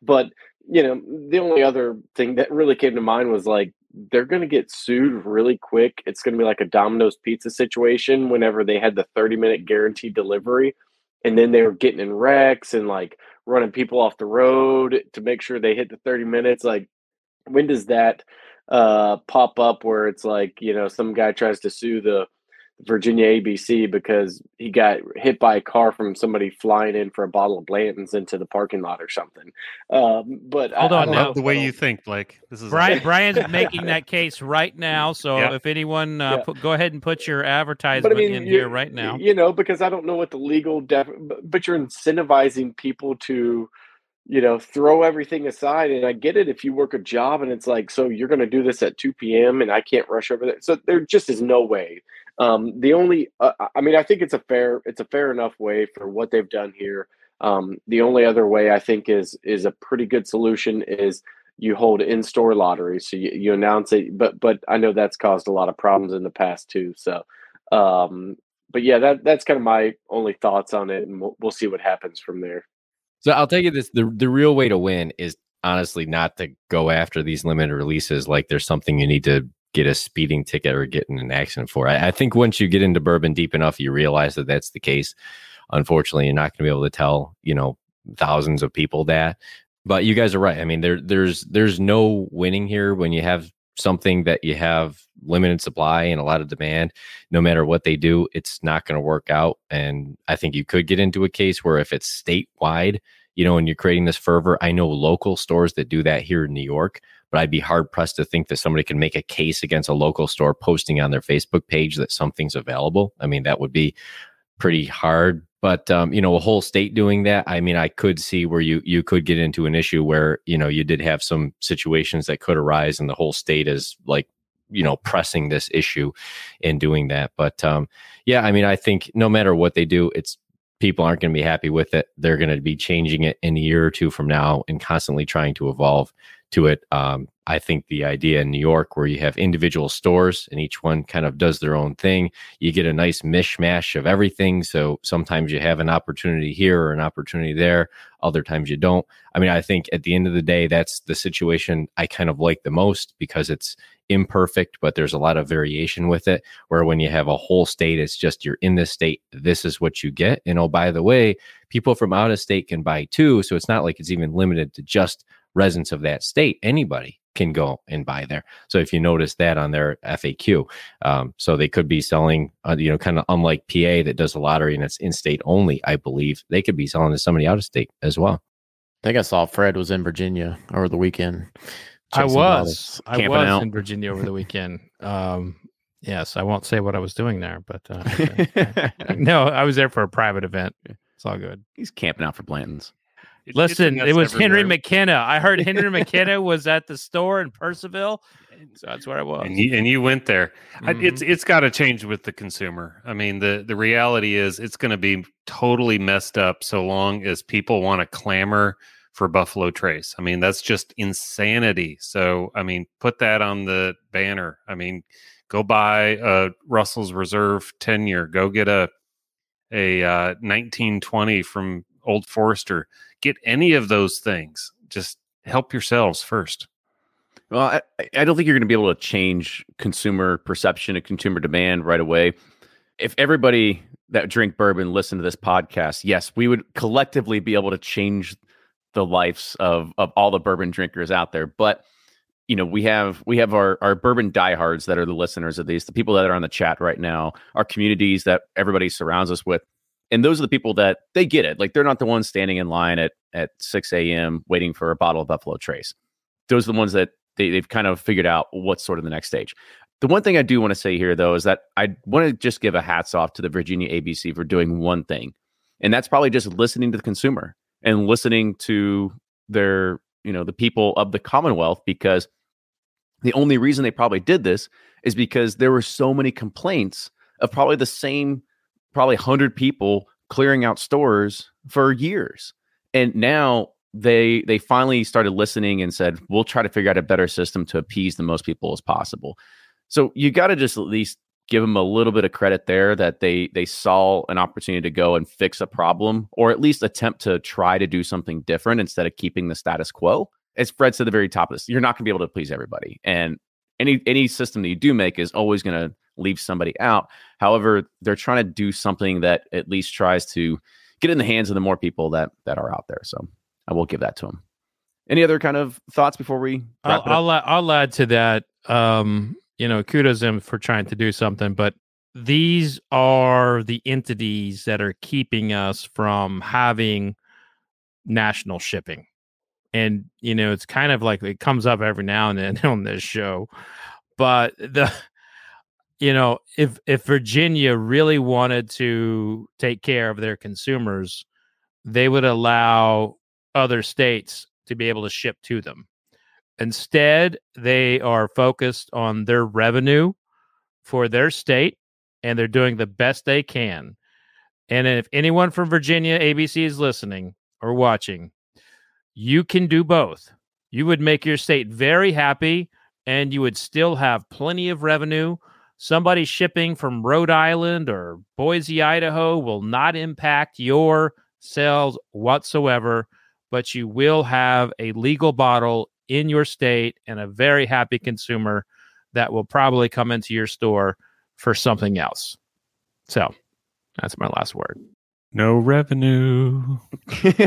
but you know the only other thing that really came to mind was like they're going to get sued really quick. It's going to be like a Domino's pizza situation whenever they had the 30 minute guaranteed delivery and then they were getting in wrecks and like running people off the road to make sure they hit the 30 minutes. Like, when does that uh, pop up where it's like you know some guy tries to sue the Virginia ABC because he got hit by a car from somebody flying in for a bottle of Blanton's into the parking lot or something. Um, but hold I, on I now. the way you think, Blake. This is Brian Brian's making that case right now. So Yeah. if anyone, uh, Yeah. put, go ahead and put your But advertisement I mean, in here right now. You know, because I don't know what the legal def, but- but you're incentivizing people to, you know, throw everything aside. And I get it if you work a job and it's like, so you're going to do this at 2 p.m. and I can't rush over there. So there just is no way. Um, the only, uh, I mean, I think it's a fair, it's a fair enough way for what they've done here. Um, the only other way I think is is a pretty good solution is you hold in-store lotteries. So you, you announce it, but but I know that's caused a lot of problems in the past too. So, um, but yeah, that that's kind of my only thoughts on it, and we'll, we'll see what happens from there. So I'll tell you this: the the real way to win is honestly not to go after these limited releases like there's something you need to get a speeding ticket or get in an accident for. I, I think once you get into bourbon deep enough, you realize that that's the case. Unfortunately, you're not going to be able to tell you know thousands of people that. But you guys are right. I mean, there there's there's no winning here when you have something that you have limited supply and a lot of demand no matter what they do it's not going to work out and i think you could get into a case where if it's statewide you know and you're creating this fervor i know local stores that do that here in new york but i'd be hard pressed to think that somebody can make a case against a local store posting on their facebook page that something's available. I mean that would be pretty hard but um, you know a whole state doing that i mean i could see where you you could get into an issue where you know you did have some situations that could arise and the whole state is like you know pressing this issue in doing that but um yeah i mean i think no matter what they do it's people aren't going to be happy with it. They're going to be changing it in a year or two from now and constantly trying to evolve to it um I think the idea in New York, where you have individual stores and each one kind of does their own thing, you get a nice mishmash of everything. So sometimes you have an opportunity here or an opportunity there, other times you don't. I mean, I think at the end of the day, that's the situation I kind of like the most because it's imperfect, but there's a lot of variation with it. Where when you have a whole state, it's just you're in this state, this is what you get. And oh, by the way, people from out of state can buy too. So it's not like it's even limited to just residents of that state. Anybody can go and buy there. So if you notice that on their FAQ, um, so they could be selling, uh, you know, kind of unlike PA that does a lottery and it's in state only. I believe they could be selling to somebody out of state as well. I think I saw Fred was in Virginia over the weekend. I was. I was out. in Virginia over the weekend. Um, yes, I won't say what I was doing there, but uh, no, I was there for a private event. It's all good. He's camping out for Blanton's. It- Listen, it was mess Henry everywhere. McKenna. I heard Henry McKenna was at the store in Purcellville, so that's where I was. and you, and you went there. I- Mhm. It's it's got to change with the consumer. I mean, the the reality is it's going to be totally messed up so long as people want to clamor for Buffalo Trace. I mean, that's just insanity. So, I mean, put that on the banner. I mean, go buy a Russell's Reserve ten year. Go get a a uh, nineteen twenty from Old Forester. Get any of those things. Just help yourselves first. Well, I, I don't think you're going to be able to change consumer perception and consumer demand right away. If everybody that drink bourbon listen to this podcast, yes, we would collectively be able to change the lives of of all the bourbon drinkers out there. But you know, we have we have our our bourbon diehards that are the listeners of these, the people that are on the chat right now, our communities that everybody surrounds us with. And those are the people that they get it. Like they're not the ones standing in line at at 6 a.m. waiting for a bottle of Buffalo Trace. Those are the ones that they, they've kind of figured out what's sort of the next stage. The one thing I do want to say here, though, is that I want to just give a hats off to the Virginia ABC for doing one thing, and that's probably just listening to the consumer and listening to their, you know, the people of the Commonwealth, because the only reason they probably did this is because there were so many complaints of probably the same, probably hundred people clearing out stores for years, and now they they finally started listening and said we'll try to figure out a better system to appease the most people as possible. So you got to just at least give them a little bit of credit there that they they saw an opportunity to go and fix a problem or at least attempt to try to do something different instead of keeping the status quo. As fred said at the very top of this. You're not going to be able to please everybody. And any any system that you do make is always going to leave somebody out however they're trying to do something that at least tries to get in the hands of the more people that that are out there so I will give that to them. Any other kind of thoughts before we I'll? I'll, add- I'll add to that. Um, you know, kudos to him for trying to do something, but these are the entities that are keeping us from having national shipping. And you know, it's kind of like it comes up every now and then on this show. But the you know, if if Virginia really wanted to take care of their consumers, they would allow other states to be able to ship to them. Instead, they are focused on their revenue for their state and they're doing the best they can. And if anyone from Virginia ABC is listening or watching, you can do both. You would make your state very happy and you would still have plenty of revenue. Somebody shipping from Rhode Island or Boise, Idaho will not impact your sales whatsoever, but you will have a legal bottle in your state and a very happy consumer that will probably come into your store for something else. So that's my last word. No revenue.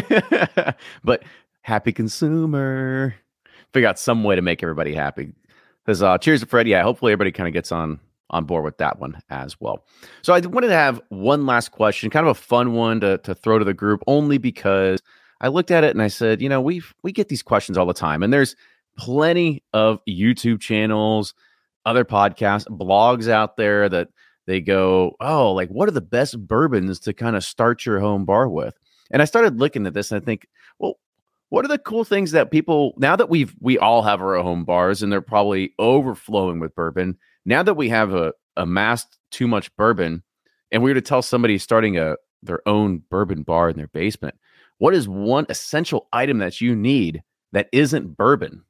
but happy consumer. Figure out some way to make everybody happy. Because uh, cheers to Fred. Yeah, hopefully everybody kind of gets on on board with that one as well. So I wanted to have one last question, kind of a fun one to to throw to the group, only because I looked at it and I said, you know, we we get these questions all the time, and there's plenty of YouTube channels, other podcasts, blogs out there that they go, oh, like what are the best bourbons to kind of start your home bar with? And I started looking at this and I think, well, what are the cool things that people now that we've we all have our home bars and they're probably overflowing with bourbon now that we have a amassed too much bourbon and we were to tell somebody starting a their own bourbon bar in their basement what is one essential item that you need that isn't bourbon?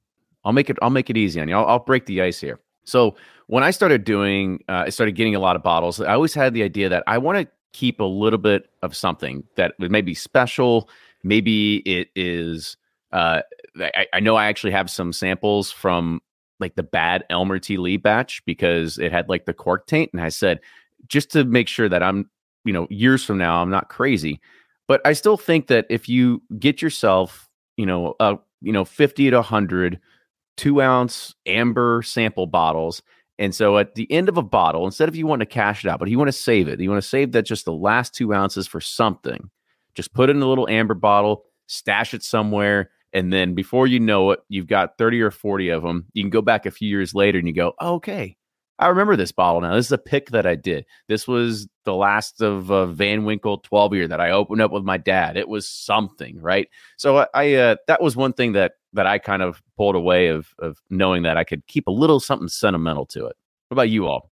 I'll make it i'll make it easy on you. I'll, I'll break the ice here. So when i started doing uh, i started getting a lot of bottles i always had the idea that i want to keep a little bit of something that may be special maybe it is uh, I, I, know I actually have some samples from like the bad Elmer T. Lee batch because it had like the cork taint. And I said, just to make sure that I'm, you know, years from now, I'm not crazy. But I still think that if you get yourself, you know, a, you know, 50 to 100 two ounce amber sample bottles. And so at the end of a bottle, instead of you want to cash it out, but you want to save it, you want to save that just the last two ounces for something, just put it in a little amber bottle, stash it somewhere, and then before you know it, you've got 30 or 40 of them. You can go back a few years later and you go, oh, okay, I remember this bottle now. This is a pick that I did. This was the last of uh, Van Winkle 12 year that I opened up with my dad. It was something, right? So I, I uh, that was one thing that that I kind of pulled away of of knowing that I could keep a little something sentimental to it. What about you all?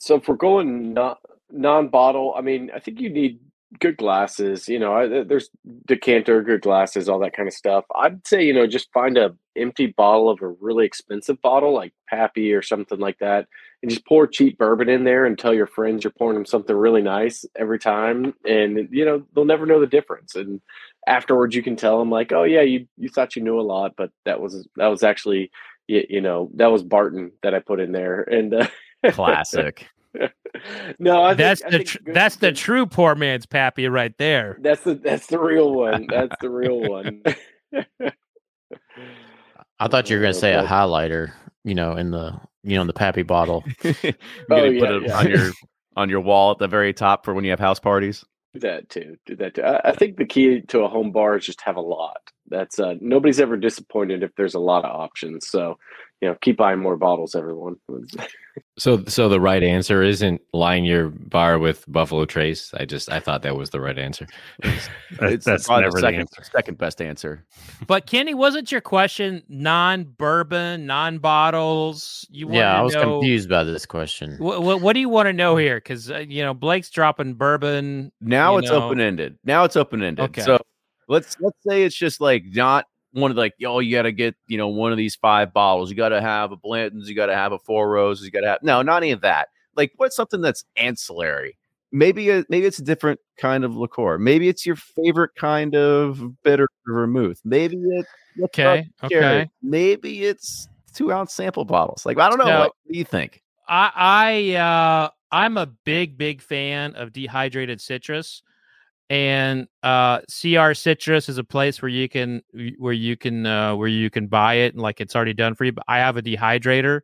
So if we're going non non bottle, I mean, I think you need good glasses. You know, there's decanter, good glasses, all that kind of stuff. I'd say you know just find a empty bottle of a really expensive bottle like Pappy or something like that, and just pour cheap bourbon in there and tell your friends you're pouring them something really nice every time, and you know they'll never know the difference. And afterwards, you can tell them like, oh yeah, you you thought you knew a lot, but that was that was actually you, you know that was Barton that I put in there, and uh, classic. No, I that's think, the think tr- that's the true poor man's pappy right there. That's the that's the real one. That's the real one. I thought you were gonna Uh, say a highlighter, you know, in the you know in the Pappy bottle. You're Oh, gonna yeah, put it yeah. on your on your wall at the very top for when you have house parties. Do that too. Do that too. I, I think the key to a home bar is just have a lot. That's uh nobody's ever disappointed if there's a lot of options. So, you know, keep buying more bottles, everyone. So, so the right answer isn't line your bar with Buffalo Trace. I just I thought that was the right answer. That- It's that's probably never the the second, answer. second best answer. But Kenny, wasn't your question non bourbon, non bottles? You Yeah, I was know- confused by this question. What, what, what do you want to know here? Because uh, you know Blake's dropping bourbon. Now it's know- open ended. Now it's open ended. Okay. So let's let's say it's just like not one of the, like oh you got to get you know one of these five bottles. You got to have a Blanton's. You got to have a Four Roses. You got to have no, not any of that. Like what's something that's ancillary? Maybe a, maybe it's a different kind of liqueur. Maybe it's your favorite kind of bitter vermouth. Maybe it's Okay, okay. Maybe it's two ounce sample bottles. Like I don't know. What do you think? I I uh I'm a big big fan of dehydrated citrus, and uh CR Citrus is a place where you can where you can uh where you can buy it and like it's already done for you. But I have a dehydrator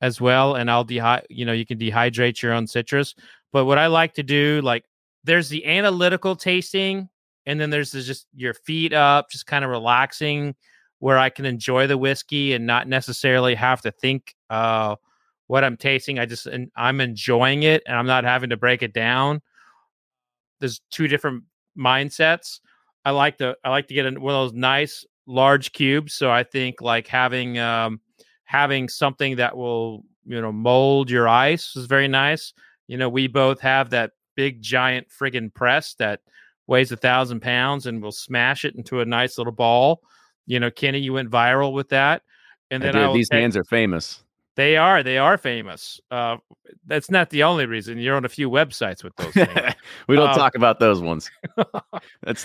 as well, and I'll dehy you know you can dehydrate your own citrus. But what I like to do, like, there's the analytical tasting, and then there's just your feet up, just kind of relaxing, where I can enjoy the whiskey and not necessarily have to think uh, what I'm tasting. I just I'm enjoying it, and I'm not having to break it down. There's two different mindsets. I like to I like to get one of those nice large cubes. So I think like having um, having something that will you know mold your ice is very nice. You know, we both have that big giant friggin' press that weighs a thousand pounds and will smash it into a nice little ball. You know, Kenny, you went viral with that. And then I these take, hands are famous. They are. They are famous. Uh, that's not the only reason. You're on a few websites with those. We don't um, talk about those ones. that's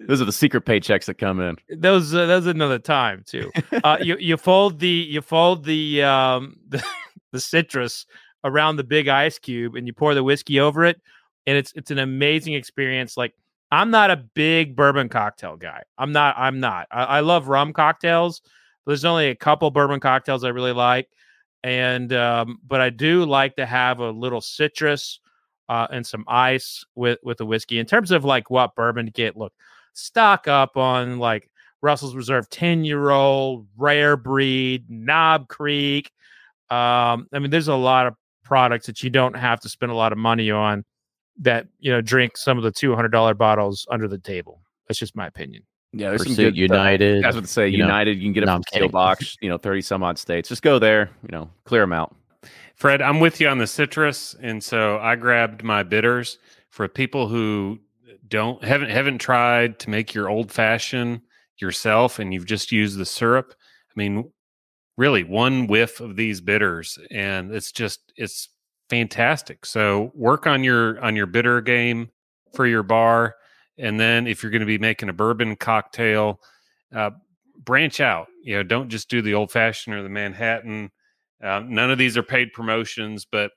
those are the secret paychecks that come in. Those uh, those another time too. Uh, you you fold the you fold the um the, the citrus around the big ice cube and you pour the whiskey over it, and it's it's an amazing experience. Like I'm not a big bourbon cocktail guy. I'm not. I'm not. I, I love rum cocktails. there's only a couple bourbon cocktails I really like, and um, but I do like to have a little citrus uh, and some ice with with the whiskey. In terms of like what bourbon to get, look, stock up on like Russell's Reserve 10 year old, rare breed, Knob Creek. Um, I mean, there's a lot of products that you don't have to spend a lot of money on that, you know, drink some of the $200 bottles under the table. That's just my opinion. Yeah, there's Pursuit some good United. Uh, I was going to say you United. Know, you can get a no, steel box. You know, thirty some odd states. Just go there. You know, clear them out. Fred, I'm with you on the citrus, and so I grabbed my bitters for people who don't haven't haven't tried to make your old fashioned yourself and you've just used the syrup i mean really one whiff of these bitters and it's just it's fantastic so work on your on your bitter game for your bar and then if you're going to be making a bourbon cocktail uh, branch out you know don't just do the old fashioned or the manhattan uh, none of these are paid promotions but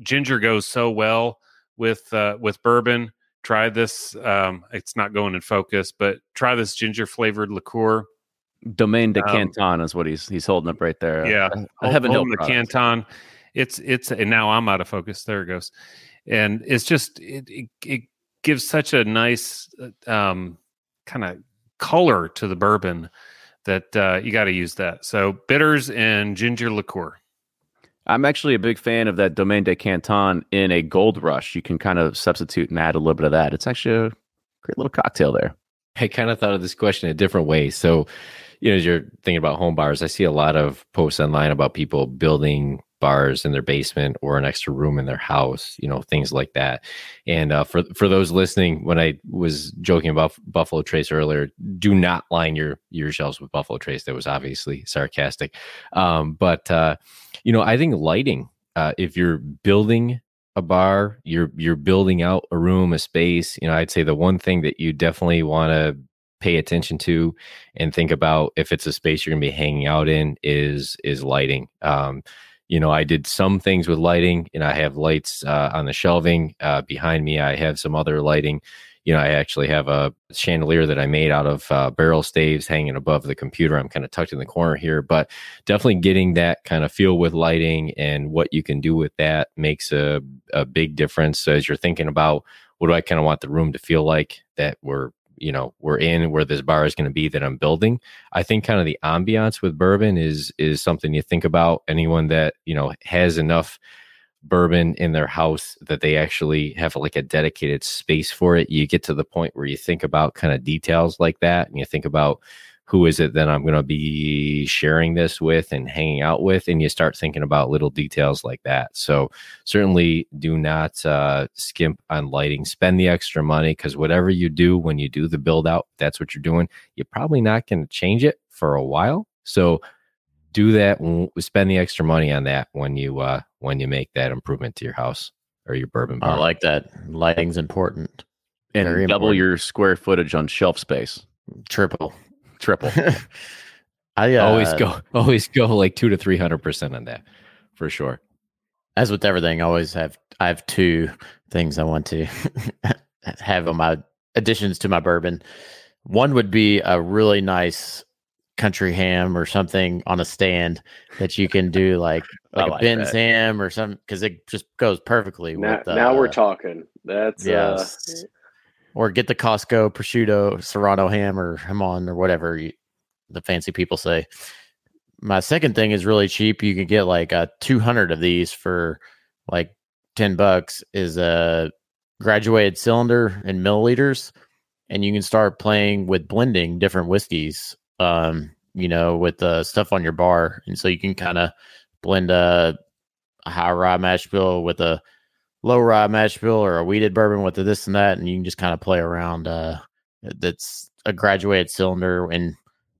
ginger goes so well with uh, with bourbon try this. Um, it's not going in focus, but try this ginger flavored liqueur. Domaine de um, Canton is what he's he's holding up right there. Yeah, I haven't holding the Canton. It's it's and now I'm out of focus. There it goes, and it's just it it, it gives such a nice um, kind of color to the bourbon that uh, you got to use that. So bitters and ginger liqueur. I'm actually a big fan of that Domaine de Canton in a gold rush. You can kind of substitute and add a little bit of that. It's actually a great little cocktail there. I kind of thought of this question a different way. So, you know, as you're thinking about home bars, I see a lot of posts online about people building bars in their basement or an extra room in their house, you know, things like that. And uh, for for those listening, when I was joking about Buffalo Trace earlier, do not line your your shelves with Buffalo Trace. That was obviously sarcastic. Um, but uh, you know, I think lighting. Uh, if you're building a bar, you're you're building out a room, a space. You know, I'd say the one thing that you definitely want to pay attention to and think about if it's a space you're going to be hanging out in is is lighting. Um, you know, I did some things with lighting, and I have lights uh, on the shelving uh, behind me. I have some other lighting. You know, I actually have a chandelier that I made out of uh, barrel staves hanging above the computer. I'm kind of tucked in the corner here, but definitely getting that kind of feel with lighting and what you can do with that makes a, a big difference as you're thinking about what do I kind of want the room to feel like that we're you know we're in where this bar is going to be that i'm building. I think kind of the ambiance with bourbon is is something you think about. Anyone that you know has enough bourbon in their house that they actually have like a dedicated space for it you get to the point where you think about kind of details like that and you think about who is it that I'm going to be sharing this with and hanging out with? And you start thinking about little details like that. So certainly do not uh, skimp on lighting. Spend the extra money because whatever you do when you do the build out, that's what you're doing. You're probably not going to change it for a while. So do that. Spend the extra money on that when you uh, when you make that improvement to your house or your bourbon bar. I like that. Lighting's important. And Very double important. your square footage on shelf space. Triple triple. I uh, always go always go like two to three hundred percent on that for sure. As with everything, I always have I have two things I want to have on my additions to my bourbon. One would be a really nice country ham or something on a stand that you can do like like, like a Ben's that. ham or something because it just goes perfectly Now, with. Uh, now we're talking. That's yes. uh, or get the Costco prosciutto serrano ham or hamon or whatever you, the fancy people say. My second thing is really cheap. You can get like a 200 of these for like 10 bucks is a graduated cylinder in milliliters and you can start playing with blending different whiskeys um you know with the stuff on your bar and so you can kind of blend a, a high rye mash bill with a low rye mash bill or a wheated bourbon with the this and that and you can just kind of play around uh that's a graduated cylinder and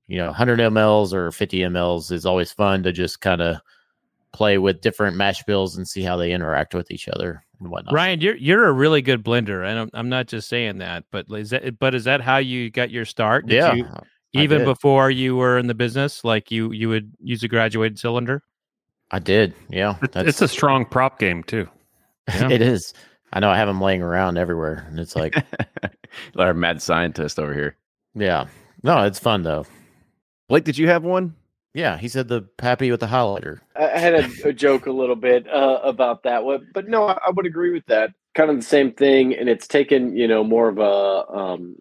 you know 100 mls or 50 mls is always fun to just kind of play with different mash bills and see how they interact with each other and whatnot Ryan, you're you're a really good blender, and I'm, I'm not just saying that, but is that but is that how you got your start? Did yeah you- even before you were in the business, like you you would use a graduated cylinder. i did yeah It- it's a strong prop game too. Yeah. it is i know i have them laying around everywhere and it's like Our mad scientist over here. yeah no it's fun though Blake, did you have one? yeah he said the pappy with the highlighter I I had a, a joke a little bit uh, about that one, but no, I, I would agree with that. Kind of the same thing, and it's taken you know more of a um,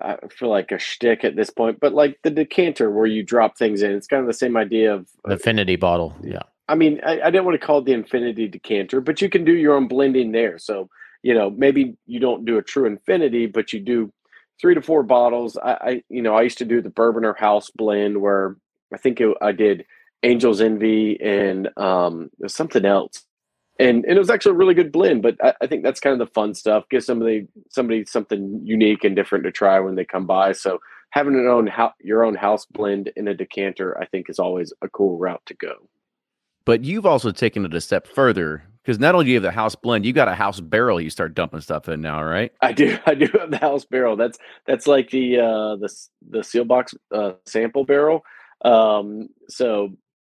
I feel like a shtick at this point, but like the decanter where you drop things in, it's kind of the same idea of. affinity infinity bottle yeah I mean, I, I didn't want to call it the infinity decanter, but you can do your own blending there. So you know, maybe you don't do a true infinity, but you do three to four bottles. I, I you know, I used to do the Bourbonr house blend where I think it, I did Angel's Envy and um, something else. And, and it was actually a really good blend, but I, I think that's kind of the fun stuff. Give somebody somebody something unique and different to try when they come by. So having an own ho- your own house blend in a decanter, I think, is always a cool route to go. But you've also taken it a step further because not only do you have the house blend, you got a house barrel you start dumping stuff in now, right? I do I do have the house barrel. That's that's like the uh, the the Seelbach's uh, sample barrel. Um, so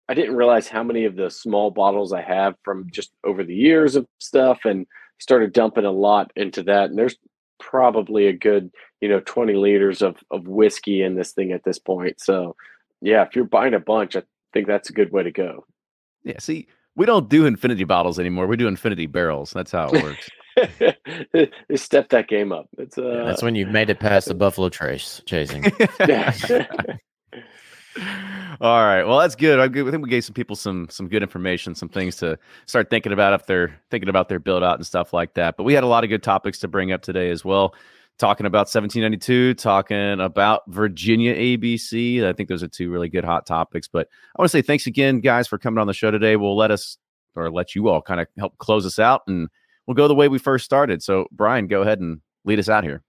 I didn't realize how many of the small bottles I have from just over the years of stuff, and started dumping a lot into that. And there's probably a good you know 20 liters of of whiskey in this thing at this point. So yeah, if you're buying a bunch, I think that's a good way to go. Yeah. See, we don't do infinity bottles anymore. We do infinity barrels. That's how it works. they step that game up. It's uh, that's when you've made it past the buffalo trace chasing All right. Well, that's good. I think we gave some people some some good information, some things to start thinking about if they're thinking about their build out and stuff like that. But we had a lot of good topics to bring up today as well. Talking about 1792, talking about Virginia ABC. I think those are two really good hot topics. But I want to say thanks again, guys, for coming on the show today. We'll let us or let you all kind of help close us out, and we'll go the way we first started. So, Brian, go ahead and lead us out here.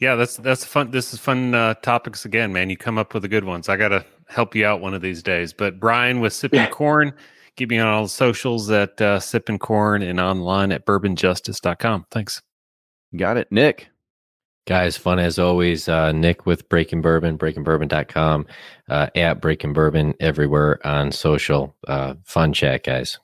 Yeah, that's that's fun. This is fun uh, topics again, man. You come up with the good ones. I gotta help you out one of these days. But Brian with Sippin' Corn, keep me on all the socials at uh, Sippin' Corn and online at bourbonjustice.com. Thanks. Got it, Nick. Guys, fun as always. Uh, Nick with Breaking Bourbon, breakingbourbon.com, uh, at Breaking Bourbon everywhere on social. Uh, fun chat, guys.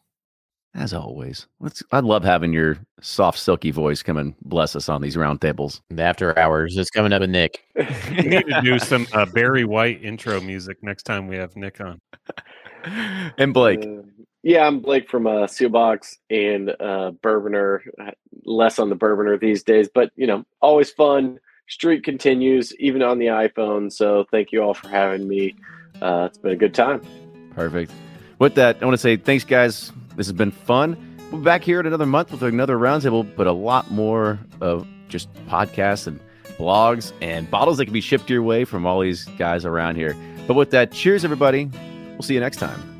As always, Let's, I love having your soft, silky voice come and bless us on these roundtables. the after hours is coming up with nick We need to do some uh, Barry White intro music next time we have Nick on. And Blake, Uh, yeah, I'm Blake from uh, Seelbach's and uh, Bourbonr. Less on the Bourbonr these days, but you know, always fun. Street continues even on the iPhone. So thank you all for having me. Uh, it's been a good time. perfect. With that, I want to say thanks, guys. This has been fun. We'll be back here in another month with another roundtable, but a lot more of just podcasts and blogs and bottles that can be shipped your way from all these guys around here. But with that, cheers, everybody. We'll see you next time.